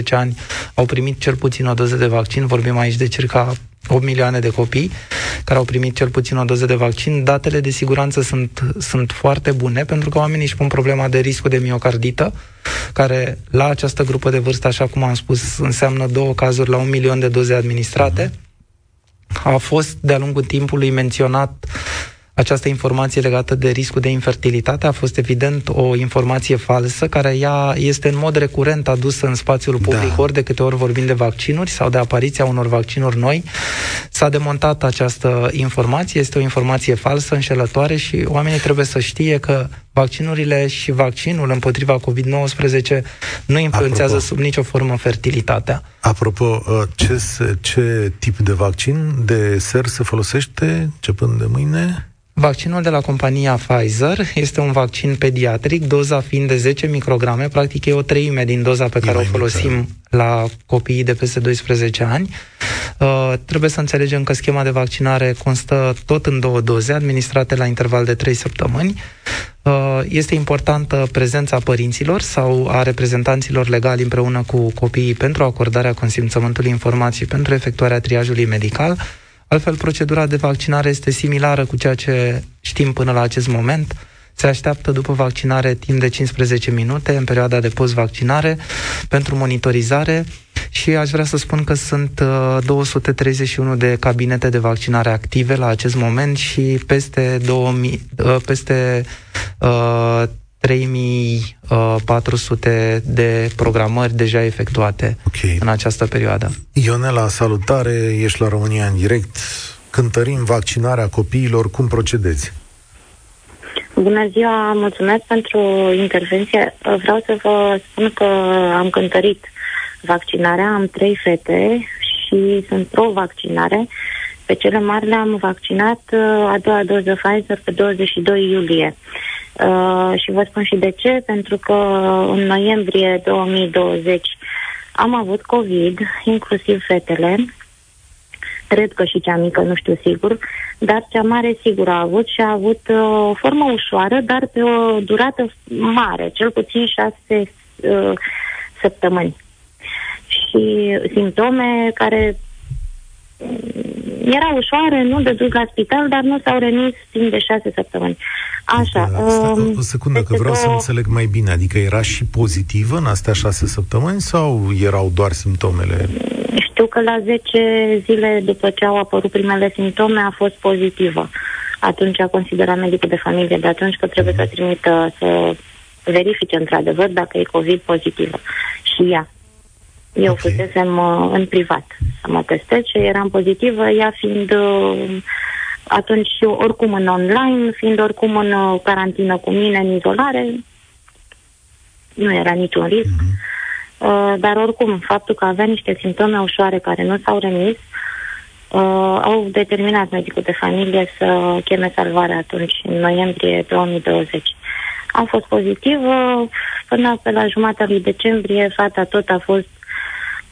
5-11 ani au primit cel puțin o doză de vaccin. Vorbim aici de circa 8 milioane de copii care au primit cel puțin o doză de vaccin. Datele de siguranță sunt, sunt foarte bune pentru că oamenii își pun problema de riscul de miocardită, care la această grupă de vârstă, așa cum am spus, înseamnă două cazuri la un milion de doze administrate. A fost de-a lungul timpului menționat această informație legată de riscul de infertilitate a fost evident o informație falsă, care ea este în mod recurent adusă în spațiul da. public, da. ori de câte ori vorbim de vaccinuri sau de apariția unor vaccinuri noi. S-a demontat această informație, este o informație falsă, înșelătoare și oamenii trebuie să știe că vaccinurile și vaccinul împotriva COVID-19 nu influențează Apropo. sub nicio formă fertilitatea. Apropo, uh, ce, ce tip de vaccin de ser se folosește începând de mâine? Vaccinul de la compania Pfizer este un vaccin pediatric, doza fiind de 10 micrograme, practic e o treime din doza pe care o folosim la copiii de peste 12 ani. Uh, trebuie să înțelegem că schema de vaccinare constă tot în două doze, administrate la interval de 3 săptămâni. Uh, este importantă prezența părinților sau a reprezentanților legali împreună cu copiii pentru acordarea consimțământului informații pentru efectuarea triajului medical. Altfel, procedura de vaccinare este similară cu ceea ce știm până la acest moment. Se așteaptă după vaccinare timp de 15 minute în perioada de post-vaccinare pentru monitorizare și aș vrea să spun că sunt uh, 231 de cabinete de vaccinare active la acest moment și peste 2000, uh, peste uh, 3400 uh, de programări deja efectuate okay. în această perioadă. Ionela, salutare, ești la România în direct. Cântărim vaccinarea copiilor, cum procedezi? Bună ziua, mulțumesc pentru intervenție. Vreau să vă spun că am cântărit vaccinarea, am trei fete și sunt pro-vaccinare. Pe cele mari le-am vaccinat uh, a doua doză Pfizer pe 22 iulie. Uh, și vă spun și de ce, pentru că în noiembrie 2020 am avut COVID, inclusiv fetele, cred că și cea mică, nu știu sigur, dar cea mare sigur a avut și a avut uh, o formă ușoară, dar pe o durată mare, cel puțin șase uh, săptămâni. Și simptome care era ușoară, nu de dus la spital, dar nu s-au remis timp de șase săptămâni. Așa. um, o secundă, că vreau două... să înțeleg mai bine. Adică era și pozitivă în astea șase săptămâni sau erau doar simptomele? Știu că la 10 zile după ce au apărut primele simptome a fost pozitivă. Atunci a considerat medicul de familie de atunci că trebuie să trimită să verifice într-adevăr dacă e COVID pozitivă. și ea. Eu okay. fusesem uh, în privat să mă testez și eram pozitivă, ea fiind uh, atunci oricum în online, fiind oricum în uh, carantină cu mine, în izolare, nu era niciun risc. Mm-hmm. Uh, dar oricum, faptul că avea niște simptome ușoare care nu s-au remis, uh, au determinat medicul de familie să cheme salvarea atunci, în noiembrie 2020. Am fost pozitivă, până pe la jumătatea lui decembrie, fata tot a fost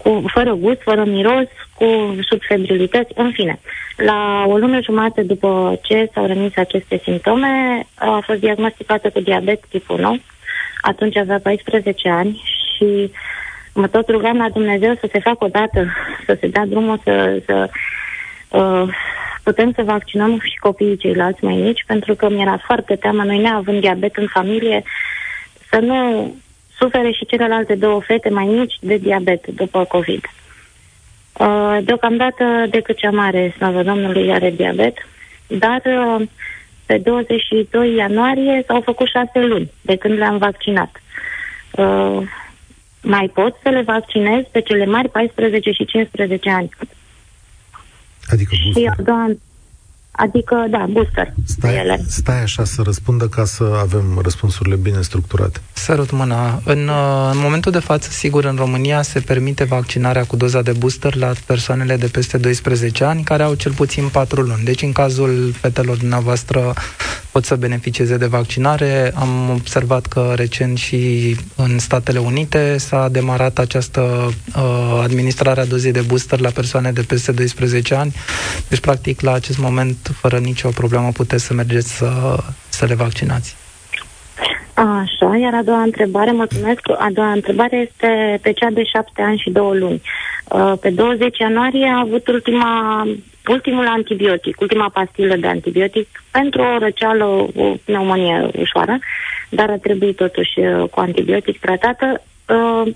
cu, fără gust, fără miros, cu subfebrilități, în fine. La o lună jumătate după ce s-au remis aceste simptome, a fost diagnosticată cu diabet tipul 1. Atunci avea 14 ani și mă tot rugam la Dumnezeu să se facă odată, să se dea drumul să, să uh, putem să vaccinăm și copiii ceilalți mai mici, pentru că mi-era foarte teamă, noi neavând diabet în familie, să nu sufere și celelalte două fete mai mici de diabet după COVID. Uh, deocamdată, decât cea mare, slavă Domnului, are diabet, dar uh, pe 22 ianuarie s-au făcut șase luni de când le-am vaccinat. Uh, mai pot să le vaccinez pe cele mari 14 și 15 ani. Adică booster. Și a doua, adică, da, booster. Stai, ele. stai așa să răspundă ca să avem răspunsurile bine structurate. Sărut mâna. În, în momentul de față, sigur, în România se permite vaccinarea cu doza de booster la persoanele de peste 12 ani care au cel puțin 4 luni. Deci, în cazul fetelor dumneavoastră, pot să beneficieze de vaccinare. Am observat că recent și în Statele Unite s-a demarat această uh, administrare a dozei de booster la persoane de peste 12 ani. Deci, practic, la acest moment, fără nicio problemă, puteți să mergeți să, să le vaccinați. Așa, iar a doua întrebare, mulțumesc, a doua întrebare este pe cea de șapte ani și două luni. Uh, pe 20 ianuarie a avut ultima, ultimul antibiotic, ultima pastilă de antibiotic pentru o răceală, o pneumonie ușoară, dar a trebuit totuși uh, cu antibiotic tratată. Uh,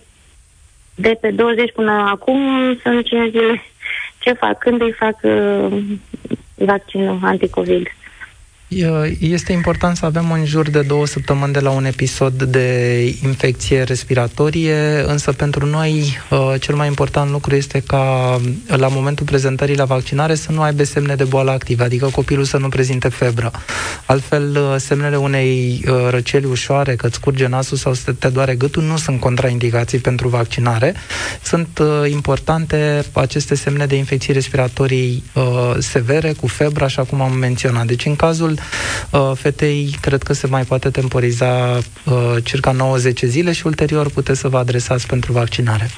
de pe 20 până acum sunt 5 zile. Ce fac? Când îi fac vaccinul anticovid? Este important să avem în jur de două săptămâni de la un episod de infecție respiratorie, însă pentru noi uh, cel mai important lucru este ca la momentul prezentării la vaccinare să nu aibă semne de boală activă, adică copilul să nu prezinte febră. Altfel, uh, semnele unei uh, răceli ușoare, că îți curge nasul sau să te doare gâtul, nu sunt contraindicații pentru vaccinare. Sunt importante aceste semne de infecții respiratorii severe, cu febră, așa cum am menționat. Deci, în cazul uh, fetei cred că se mai poate temporiza uh, circa 90 zile și ulterior puteți să vă adresați pentru vaccinare.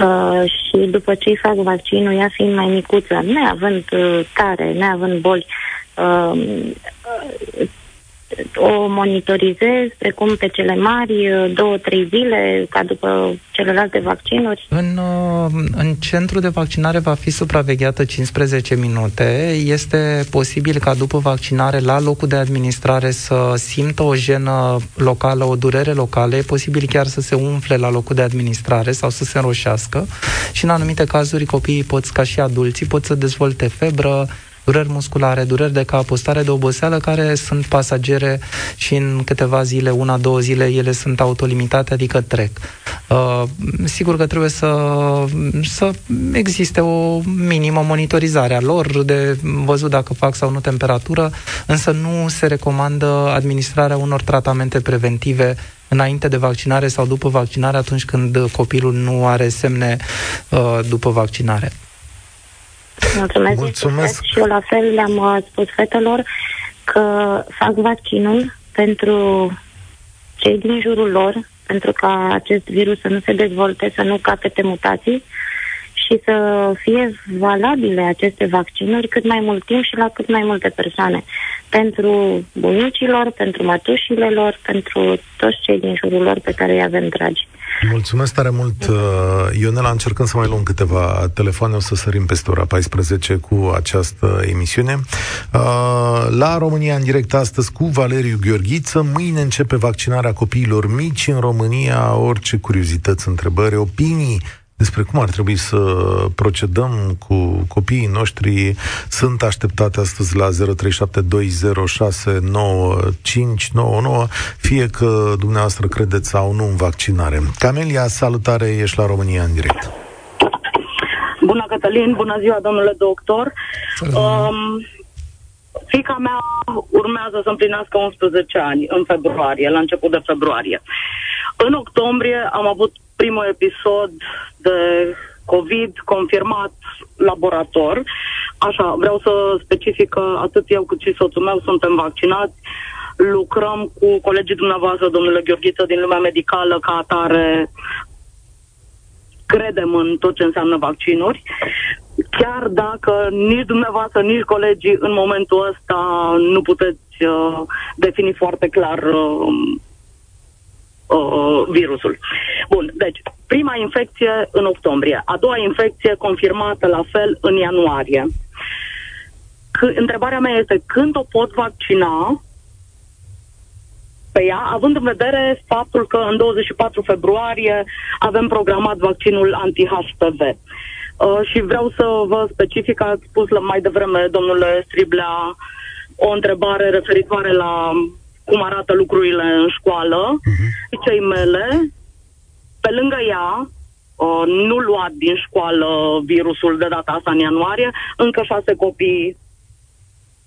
Uh, și după ce îi fac vaccinul, ea fiind mai micuță, neavând uh, tare, neavând boli, uh, o monitorizez, precum pe cele mari, două, trei zile, ca după celelalte vaccinuri? În, uh, în centru de vaccinare va fi supravegheată 15 minute. Este posibil ca după vaccinare, la locul de administrare, să simtă o jenă locală, o durere locală. E posibil chiar să se umfle la locul de administrare sau să se înroșească. Și în anumite cazuri, copiii pot, ca și adulții, pot să dezvolte febră, dureri musculare, dureri de cap, o stare de oboseală care sunt pasagere și în câteva zile, una, două zile, ele sunt autolimitate, adică trec. Uh, sigur că trebuie să, să existe o minimă monitorizare a lor, de văzut dacă fac sau nu temperatură, însă nu se recomandă administrarea unor tratamente preventive înainte de vaccinare sau după vaccinare atunci când copilul nu are semne uh, după vaccinare. Mulțumesc. Mulțumesc. Și eu la fel le-am uh, spus fetelor că fac vaccinul pentru cei din jurul lor, pentru ca acest virus să nu se dezvolte, să nu capete mutații și să fie valabile aceste vaccinuri cât mai mult timp și la cât mai multe persoane. Pentru bunicilor, pentru mătușile lor, pentru toți cei din jurul lor pe care îi avem dragi. Mulțumesc tare mult, uh, Ionela. Încercăm să mai luăm câteva telefoane. O să sărim peste ora 14 cu această emisiune. Uh, la România în direct astăzi cu Valeriu Gheorghiță. Mâine începe vaccinarea copiilor mici în România. Orice curiozități, întrebări, opinii despre cum ar trebui să procedăm cu copiii noștri sunt așteptate astăzi la 0372069599, fie că dumneavoastră credeți sau nu în vaccinare. Camelia, salutare, ești la România în direct. Bună, Cătălin, bună ziua, domnule doctor. Um, fica mea urmează să împlinească 11 ani în februarie, la început de februarie. În octombrie am avut primul episod de COVID confirmat laborator. Așa, vreau să specific că atât eu cât și soțul meu suntem vaccinați. Lucrăm cu colegii dumneavoastră, domnule Gheorghiță, din lumea medicală, ca atare credem în tot ce înseamnă vaccinuri, chiar dacă nici dumneavoastră, nici colegii în momentul ăsta nu puteți uh, defini foarte clar uh, uh, virusul. Bun, deci, prima infecție în octombrie, a doua infecție confirmată la fel în ianuarie. C- întrebarea mea este când o pot vaccina pe ea, având în vedere faptul că în 24 februarie avem programat vaccinul anti-HPV. Uh, și vreau să vă specific, ați spus la mai devreme, domnule Striblea, o întrebare referitoare la cum arată lucrurile în școală. Uh-huh. Cei mele, pe lângă ea, uh, nu luat din școală virusul de data asta în ianuarie, încă șase copii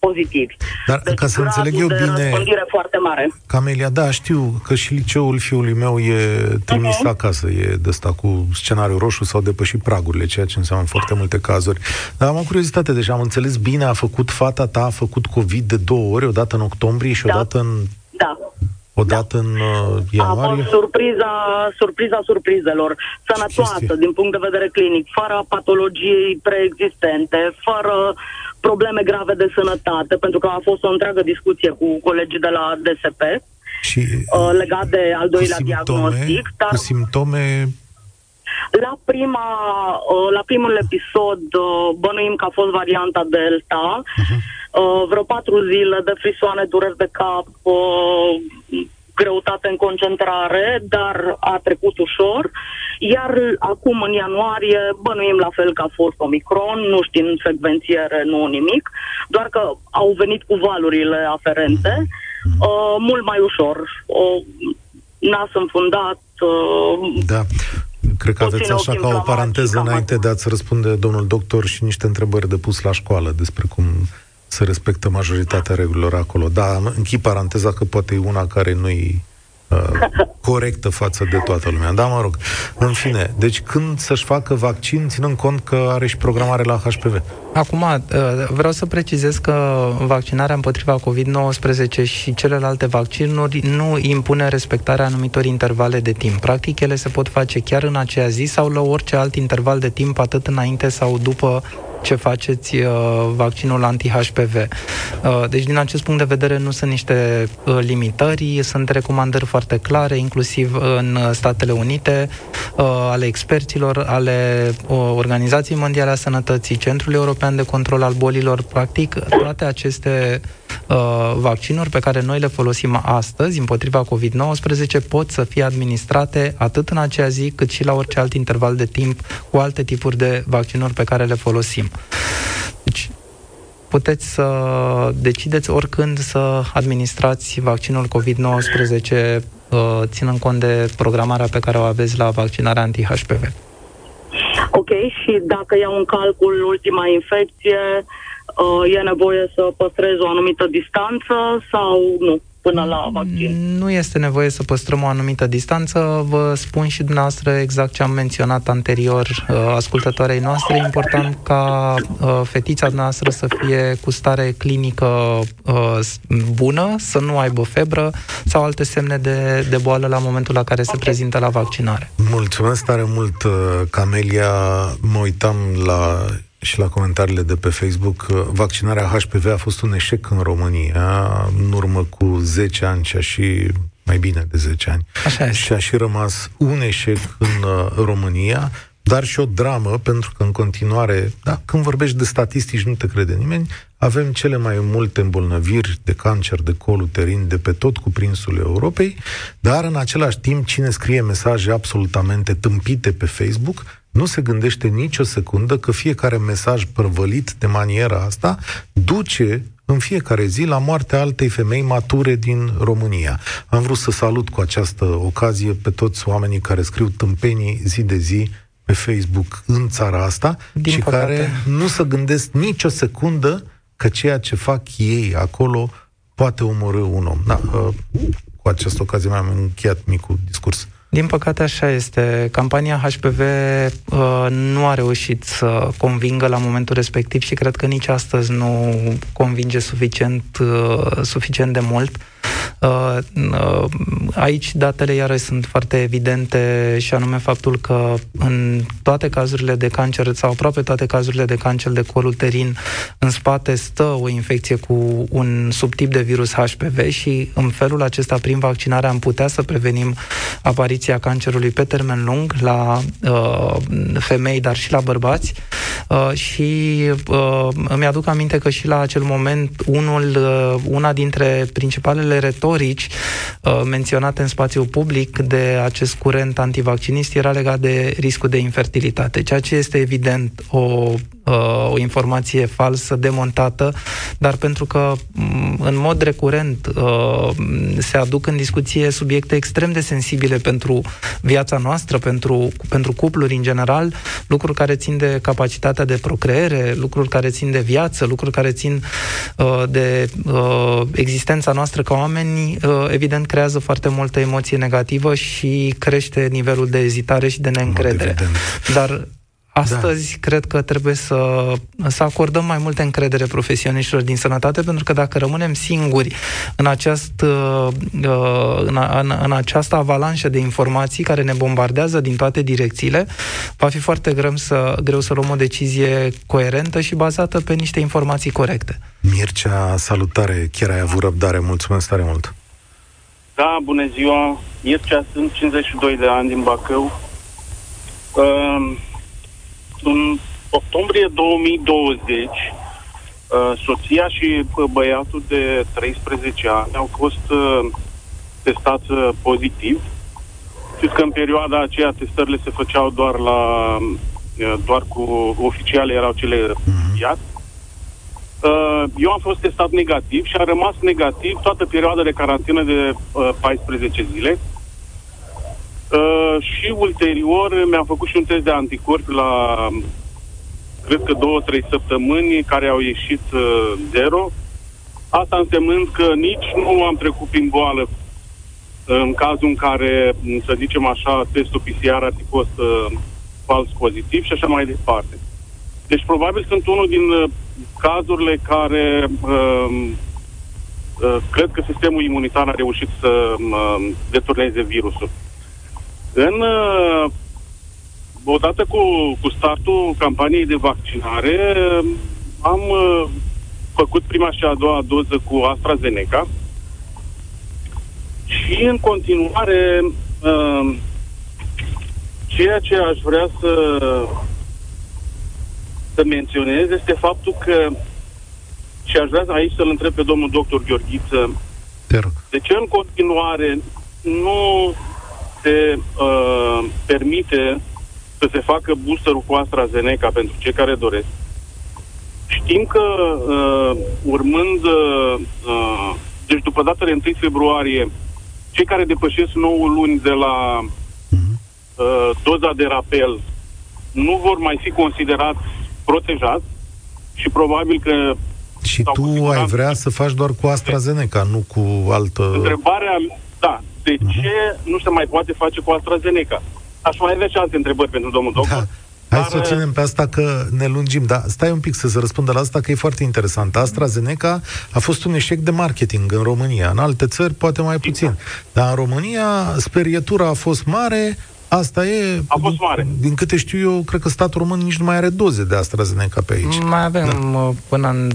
pozitivi. Dar deci, ca să înțeleg eu bine... foarte mare. Camelia, da, știu că și liceul fiului meu e trimis uh-huh. acasă, e de asta cu scenariu roșu sau depășit pragurile, ceea ce înseamnă foarte multe cazuri. Dar am o curiozitate, deci am înțeles bine, a făcut fata ta, a făcut COVID de două ori, o dată în octombrie și da. o dată în... Da. O dată în uh, ianuarie? A fost surpriza, surpriza surprizelor. Sănătoasă din punct de vedere clinic, fără patologii preexistente, fără probleme grave de sănătate, pentru că a fost o întreagă discuție cu colegii de la DSP și, uh, legat de al doilea simptome, diagnostic. Dar cu simptome la, prima, uh, la primul episod uh, bănuim că a fost varianta Delta, uh-huh. uh, vreo patru zile de frisoane, dureri de cap, uh, greutate în concentrare, dar a trecut ușor. Iar acum, în ianuarie, bănuim la fel că a fost Omicron, nu știm secvențiere, nu nimic, doar că au venit cu valurile aferente, uh, mult mai ușor. Uh, nas înfundat. Uh, da. Cred că aveți așa ca o paranteză înainte de a-ți răspunde domnul doctor și niște întrebări de pus la școală despre cum se respectă majoritatea regulilor acolo. Da, închid paranteza că poate e una care nu-i uh, [LAUGHS] corectă față de toată lumea. Da, mă rog. În fine, deci când să-și facă vaccin, ținând cont că are și programare la HPV? Acum, uh, vreau să precizez că vaccinarea împotriva COVID-19 și celelalte vaccinuri nu impune respectarea anumitor intervale de timp. Practic, ele se pot face chiar în aceea zi sau la orice alt interval de timp, atât înainte sau după ce faceți uh, vaccinul anti-HPV. Uh, deci, din acest punct de vedere, nu sunt niște uh, limitări, sunt recomandări foarte clare, inclusiv în Statele Unite, uh, ale experților, ale uh, Organizației Mondiale a Sănătății, Centrului European de Control al Bolilor. Practic, toate aceste uh, vaccinuri pe care noi le folosim astăzi împotriva COVID-19 pot să fie administrate atât în acea zi cât și la orice alt interval de timp cu alte tipuri de vaccinuri pe care le folosim. Deci, puteți să decideți oricând să administrați vaccinul COVID-19 uh, ținând cont de programarea pe care o aveți la vaccinarea anti-HPV. Ok, și dacă iau în calcul ultima infecție, uh, e nevoie să păstrez o anumită distanță sau nu? până la vaccin. Nu este nevoie să păstrăm o anumită distanță. Vă spun și dumneavoastră exact ce am menționat anterior uh, ascultătoarei noastre. E important ca uh, fetița noastră să fie cu stare clinică uh, bună, să nu aibă febră sau alte semne de, de boală la momentul la care okay. se prezintă la vaccinare. Mulțumesc tare mult, Camelia. Mă uitam la și la comentariile de pe Facebook, vaccinarea HPV a fost un eșec în România în urmă cu 10 ani și a și mai bine de 10 ani. Așa este. Și a și rămas un eșec în uh, România, dar și o dramă, pentru că în continuare, da, când vorbești de statistici, nu te crede nimeni, avem cele mai multe îmbolnăviri de cancer de col uterin de pe tot cuprinsul Europei, dar în același timp cine scrie mesaje absolutamente tâmpite pe Facebook nu se gândește nicio secundă că fiecare mesaj prăvălit de maniera asta duce în fiecare zi la moartea altei femei mature din România. Am vrut să salut cu această ocazie pe toți oamenii care scriu tâmpenii zi de zi pe Facebook în țara asta din și păcate. care nu se gândesc nicio secundă că ceea ce fac ei acolo poate omorâ un om. Da, uh, cu această ocazie mi-am încheiat micul discurs. Din păcate așa este. Campania HPV uh, nu a reușit să convingă la momentul respectiv și cred că nici astăzi nu convinge suficient, uh, suficient de mult. Uh, uh, aici datele iarăși sunt foarte evidente și anume faptul că în toate cazurile de cancer sau aproape toate cazurile de cancer de col uterin în spate stă o infecție cu un subtip de virus HPV și în felul acesta prin vaccinare am putea să prevenim apariția cancerului pe termen lung la uh, femei, dar și la bărbați. Uh, și uh, îmi aduc aminte că și la acel moment unul, uh, una dintre principalele retorici uh, menționate în spațiul public de acest curent antivaccinist era legat de riscul de infertilitate, ceea ce este evident o uh, o informație falsă, demontată, dar pentru că mm, în mod recurent uh, se aduc în discuție subiecte extrem de sensibile pentru viața noastră, pentru, pentru cupluri în general, lucruri care țin de capacitatea de procreere, lucruri care țin de viață, lucruri care țin uh, de uh, existența noastră ca oameni, uh, evident creează foarte multă emoție negativă și crește nivelul de ezitare și de neîncredere. Dar Astăzi da. cred că trebuie să, să acordăm mai multe încredere profesioniștilor din sănătate, pentru că dacă rămânem singuri în, acest, uh, în, în, în această avalanșă de informații care ne bombardează din toate direcțiile, va fi foarte greu să, greu să luăm o decizie coerentă și bazată pe niște informații corecte. Mircea, salutare! Chiar ai avut răbdare. Mulțumesc tare mult! Da, bună ziua! Mircea, sunt 52 de ani din Bacău. Uh, în octombrie 2020, uh, soția și uh, băiatul de 13 ani au fost uh, testați pozitiv. Știți că în perioada aceea testările se făceau doar la doar cu oficiale erau cele uh-huh. Eu am fost testat negativ și am rămas negativ toată perioada de carantină de 14 zile. Uh, și ulterior mi-am făcut și un test de anticorpi la, cred că două, trei săptămâni, care au ieșit uh, zero. Asta însemnând că nici nu am trecut prin boală în cazul în care, să zicem așa, testul PCR ar fi fost uh, fals pozitiv și așa mai departe. Deci probabil sunt unul din uh, cazurile care uh, uh, cred că sistemul imunitar a reușit să uh, deturneze virusul. În, uh, odată cu, cu startul campaniei de vaccinare, am uh, făcut prima și a doua doză cu AstraZeneca. Și în continuare uh, ceea ce aș vrea să să menționez este faptul că și aș vrea aici să-l întreb pe domnul doctor Gheorghiță. De ce în continuare nu se uh, permite să se facă boosterul cu AstraZeneca pentru cei care doresc. Știm că uh, urmând, uh, uh deci după data de 1 februarie, cei care depășesc 9 luni de la uh, doza de rapel nu vor mai fi considerați protejați și probabil că și tu ai vrea să faci doar cu AstraZeneca, nu cu altă... Întrebarea, da, de uh-huh. ce nu se mai poate face cu AstraZeneca? Aș mai avea și alte întrebări pentru domnul doctor. Da. Hai dar... să o ținem pe asta că ne lungim, dar stai un pic să se răspundă la asta că e foarte interesant. AstraZeneca a fost un eșec de marketing în România. În alte țări poate mai puțin. Dar în România sperietura a fost mare, Asta e... A fost mare. Din, din câte știu eu, cred că statul român nici nu mai are doze de AstraZeneca pe aici. Mai avem da. Uh, până în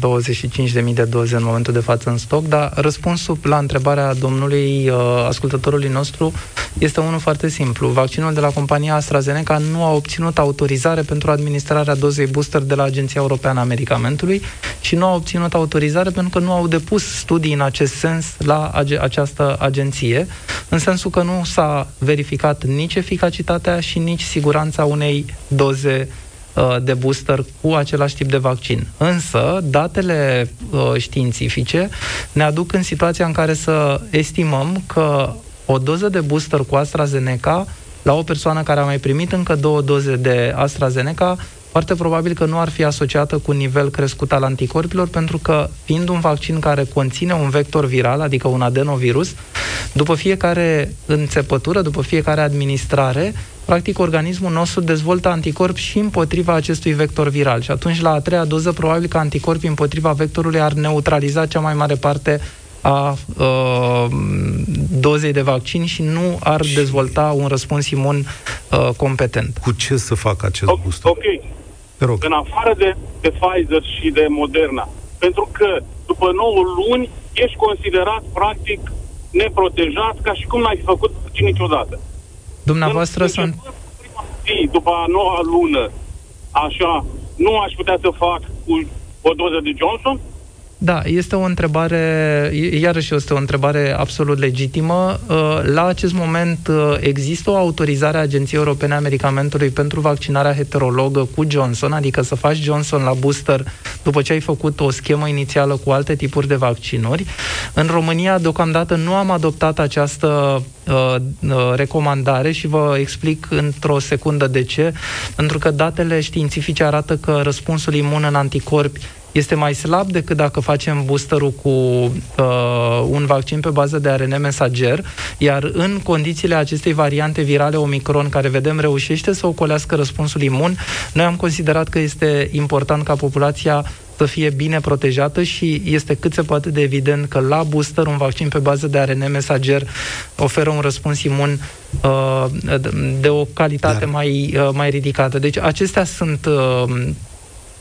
25.000 de doze în momentul de față în stoc, dar răspunsul la întrebarea domnului uh, ascultătorului nostru este unul foarte simplu. Vaccinul de la compania AstraZeneca nu a obținut autorizare pentru administrarea dozei booster de la Agenția Europeană a Medicamentului și nu a obținut autorizare pentru că nu au depus studii în acest sens la age- această agenție, în sensul că nu s-a verificat nici eficacia eficacitatea și nici siguranța unei doze uh, de booster cu același tip de vaccin. Însă, datele uh, științifice ne aduc în situația în care să estimăm că o doză de booster cu AstraZeneca la o persoană care a mai primit încă două doze de AstraZeneca foarte probabil că nu ar fi asociată cu un nivel crescut al anticorpilor, pentru că, fiind un vaccin care conține un vector viral, adică un adenovirus, după fiecare înțepătură, după fiecare administrare, practic organismul nostru dezvoltă anticorpi și împotriva acestui vector viral. Și atunci, la a treia doză, probabil că anticorpii împotriva vectorului ar neutraliza cea mai mare parte a uh, dozei de vaccin și nu ar și... dezvolta un răspuns imun uh, competent. Cu ce să facă acest okay, booster? Ok. Rog. În afară de, de Pfizer și de Moderna. Pentru că după 9 luni ești considerat practic neprotejat ca și cum n-ai făcut vaccin niciodată. Dumneavoastră sunt... Zi, după a noua lună, așa, nu aș putea să fac cu o doză de Johnson? Da, este o întrebare, iarăși este o întrebare absolut legitimă. Uh, la acest moment uh, există o autorizare a Agenției Europene a Medicamentului pentru vaccinarea heterologă cu Johnson, adică să faci Johnson la booster după ce ai făcut o schemă inițială cu alte tipuri de vaccinuri. În România, deocamdată, nu am adoptat această uh, recomandare și vă explic într-o secundă de ce. Pentru că datele științifice arată că răspunsul imun în anticorpi este mai slab decât dacă facem boosterul cu uh, un vaccin pe bază de ARN mesager, iar în condițiile acestei variante virale Omicron, care vedem reușește să ocolească răspunsul imun, noi am considerat că este important ca populația să fie bine protejată și este cât se poate de evident că la booster un vaccin pe bază de ARN mesager oferă un răspuns imun uh, de o calitate Dar... mai, uh, mai ridicată. Deci acestea sunt uh,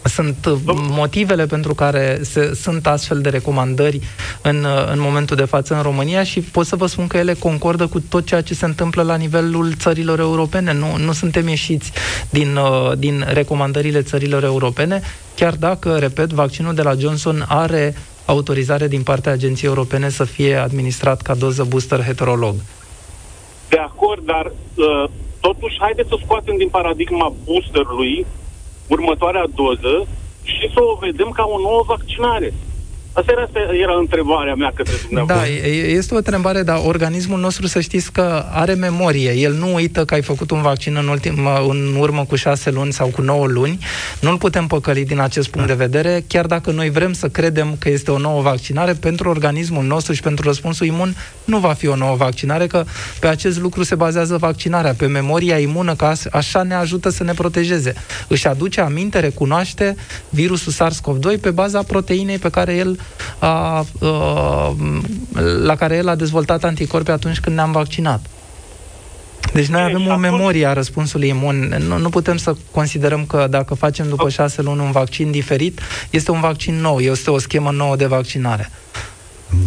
sunt motivele pentru care se, sunt astfel de recomandări în, în momentul de față în România și pot să vă spun că ele concordă cu tot ceea ce se întâmplă la nivelul țărilor europene. Nu, nu suntem ieșiți din, uh, din recomandările țărilor europene, chiar dacă, repet, vaccinul de la Johnson are autorizare din partea Agenției Europene să fie administrat ca doză booster heterolog. De acord, dar uh, totuși haideți să scoatem din paradigma boosterului următoarea doză și să o vedem ca o nouă vaccinare. Asta era, asta era întrebarea mea către dumneavoastră. Da, este o întrebare, dar organismul nostru să știți că are memorie. El nu uită că ai făcut un vaccin în, ultim, în urmă cu șase luni sau cu nouă luni. Nu-l putem păcăli din acest punct da. de vedere, chiar dacă noi vrem să credem că este o nouă vaccinare, pentru organismul nostru și pentru răspunsul imun nu va fi o nouă vaccinare, că pe acest lucru se bazează vaccinarea, pe memoria imună, că așa ne ajută să ne protejeze. Își aduce aminte, recunoaște virusul SARS-CoV-2 pe baza proteinei pe care el a, a, la care el a dezvoltat anticorpi atunci când ne-am vaccinat. Deci noi avem o memorie a răspunsului imun. Nu, nu putem să considerăm că dacă facem după șase luni un vaccin diferit, este un vaccin nou, este o schemă nouă de vaccinare.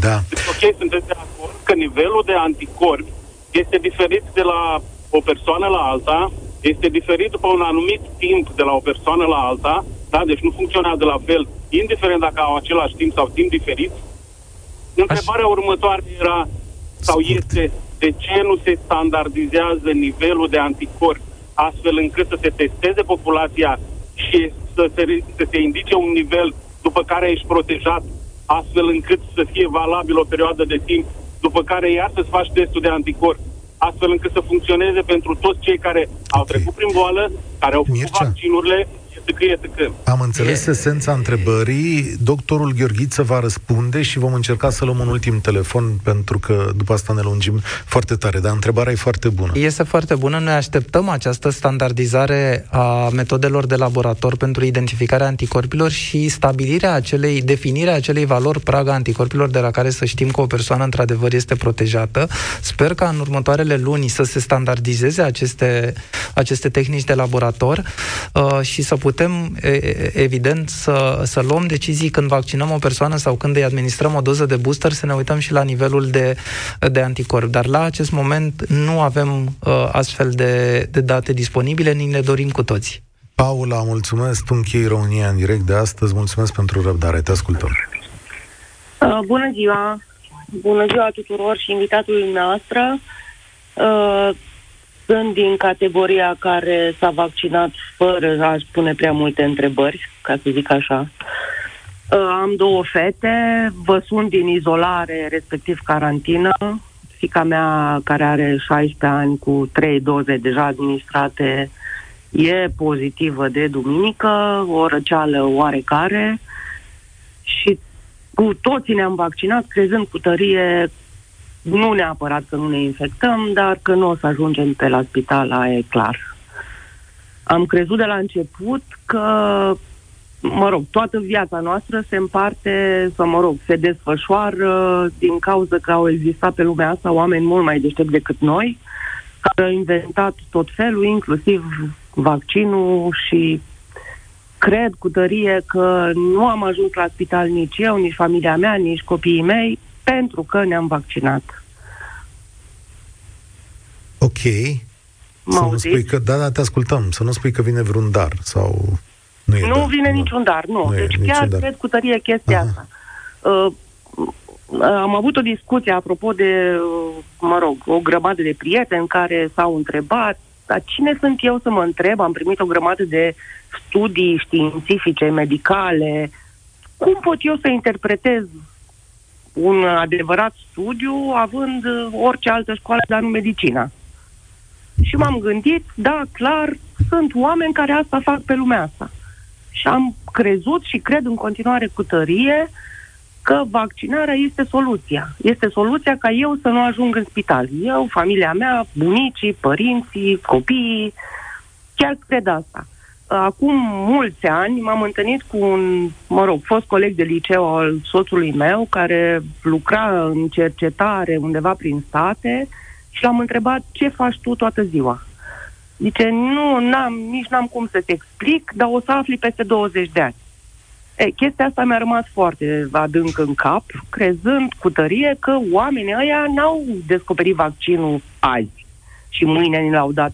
Da. Deci, ok, sunteți de acord că nivelul de anticorpi este diferit de la o persoană la alta, este diferit după un anumit timp de la o persoană la alta, da? Deci nu funcționează la fel, indiferent dacă au același timp sau timp diferit. Întrebarea Aș... următoare era, sau Scurt. este, de ce nu se standardizează nivelul de anticorpi astfel încât să se testeze populația și să se, să se indice un nivel după care ești protejat, astfel încât să fie valabil o perioadă de timp, după care iar să-ți faci testul de anticorpi, astfel încât să funcționeze pentru toți cei care au trecut prin boală, care au făcut Mircea. vaccinurile scrie că... Am înțeles e... esența întrebării. Doctorul Gheorghiță va răspunde și vom încerca să luăm un ultim telefon, pentru că după asta ne lungim foarte tare. Dar întrebarea e foarte bună. Este foarte bună. Noi așteptăm această standardizare a metodelor de laborator pentru identificarea anticorpilor și stabilirea acelei, definirea acelei valori praga anticorpilor de la care să știm că o persoană într-adevăr este protejată. Sper ca în următoarele luni să se standardizeze aceste, aceste tehnici de laborator uh, și să putem putem, evident, să, să luăm decizii când vaccinăm o persoană sau când îi administrăm o doză de booster, să ne uităm și la nivelul de, de anticorp. Dar la acest moment nu avem uh, astfel de, de date disponibile, ni le dorim cu toți. Paula, mulțumesc, tu închei România în direct de astăzi, mulțumesc pentru răbdare, te ascultăm. Uh, bună ziua! Bună ziua tuturor și invitatul noastră. Uh, sunt din categoria care s-a vaccinat fără a pune prea multe întrebări, ca să zic așa. Uh, am două fete, vă sunt din izolare, respectiv carantină. Fica mea, care are 16 ani, cu 3 doze deja administrate, e pozitivă de duminică, o răceală oarecare și cu toții ne-am vaccinat, crezând cu tărie nu neapărat că nu ne infectăm, dar că nu o să ajungem pe la spital, aia e clar. Am crezut de la început că, mă rog, toată viața noastră se împarte, sau mă rog, se desfășoară din cauza că au existat pe lumea asta oameni mult mai deștepți decât noi, care au inventat tot felul, inclusiv vaccinul și cred cu tărie că nu am ajuns la spital nici eu, nici familia mea, nici copiii mei, pentru că ne-am vaccinat. Ok. Să nu spui că, da, da, te ascultăm. Să nu spui că vine vreun dar sau... Nu, e nu dar, vine nu. niciun dar, nu. nu deci chiar dar. cred cu tărie chestia Aha. asta. Uh, am avut o discuție apropo de, uh, mă rog, o grămadă de prieteni care s-au întrebat dar cine sunt eu să mă întreb? Am primit o grămadă de studii științifice, medicale. Cum pot eu să interpretez un adevărat studiu având orice altă școală, dar nu medicina? Și m-am gândit, da, clar, sunt oameni care asta fac pe lumea asta. Și am crezut și cred în continuare cu tărie că vaccinarea este soluția. Este soluția ca eu să nu ajung în spital. Eu, familia mea, bunicii, părinții, copiii, chiar cred asta. Acum mulți ani m-am întâlnit cu un, mă rog, fost coleg de liceu al soțului meu care lucra în cercetare undeva prin state și l-am întrebat ce faci tu toată ziua. Zice, nu, n-am, nici n-am cum să te explic, dar o să afli peste 20 de ani. E, chestia asta mi-a rămas foarte adânc în cap, crezând cu tărie că oamenii ăia n-au descoperit vaccinul azi și mâine ni l-au dat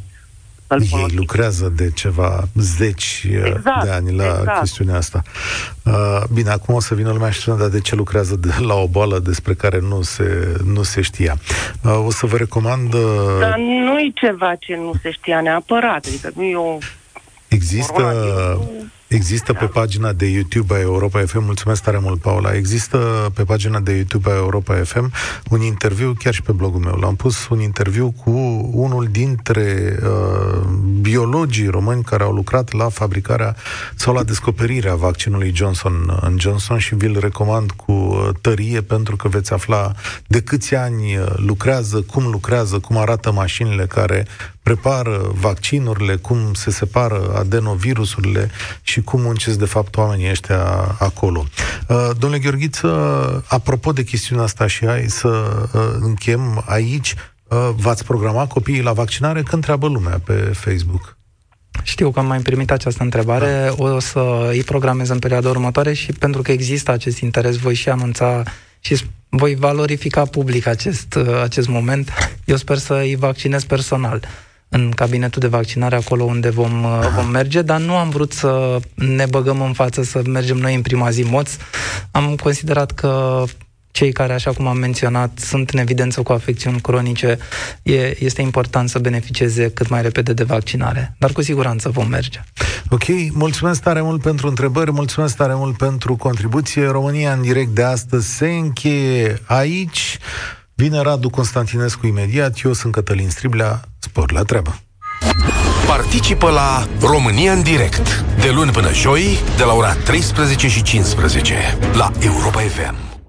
să-l Ei folosim. lucrează de ceva zeci uh, exact, de ani la exact. chestiunea asta. Uh, bine, acum o să vină lumea și dar de ce lucrează de, la o boală despre care nu se, nu se știa. Uh, o să vă recomand... Uh... Dar nu e ceva ce nu se știa neapărat, adică nu e o... Există... Există pe pagina de YouTube a Europa FM, mulțumesc tare mult, Paula, există pe pagina de YouTube a Europa FM un interviu, chiar și pe blogul meu, l-am pus un interviu cu unul dintre uh, biologii români care au lucrat la fabricarea sau la descoperirea vaccinului Johnson în Johnson și vi-l recomand cu uh, tărie pentru că veți afla de câți ani uh, lucrează, cum lucrează, cum arată mașinile care prepară vaccinurile, cum se separă adenovirusurile și cum muncesc de fapt oamenii ăștia acolo. Uh, domnule Gheorghiță, apropo de chestiunea asta și hai să uh, închem aici, uh, v-ați programat copiii la vaccinare? Când întreabă lumea pe Facebook? Știu că am mai primit această întrebare, da. o să îi programez în perioada următoare și pentru că există acest interes, voi și anunța și voi valorifica public acest, acest moment. Eu sper să îi vaccinez personal în cabinetul de vaccinare, acolo unde vom, uh, vom merge, dar nu am vrut să ne băgăm în față să mergem noi în prima zi moți. Am considerat că cei care, așa cum am menționat, sunt în evidență cu afecțiuni cronice, e, este important să beneficieze cât mai repede de vaccinare. Dar cu siguranță vom merge. Ok, mulțumesc tare mult pentru întrebări, mulțumesc tare mult pentru contribuție. România în direct de astăzi se încheie aici. Vine Radu Constantinescu imediat, eu sunt Cătălin Striblea, spor la treabă. Participă la România în direct, de luni până joi, de la ora 13 și 15, la Europa FM.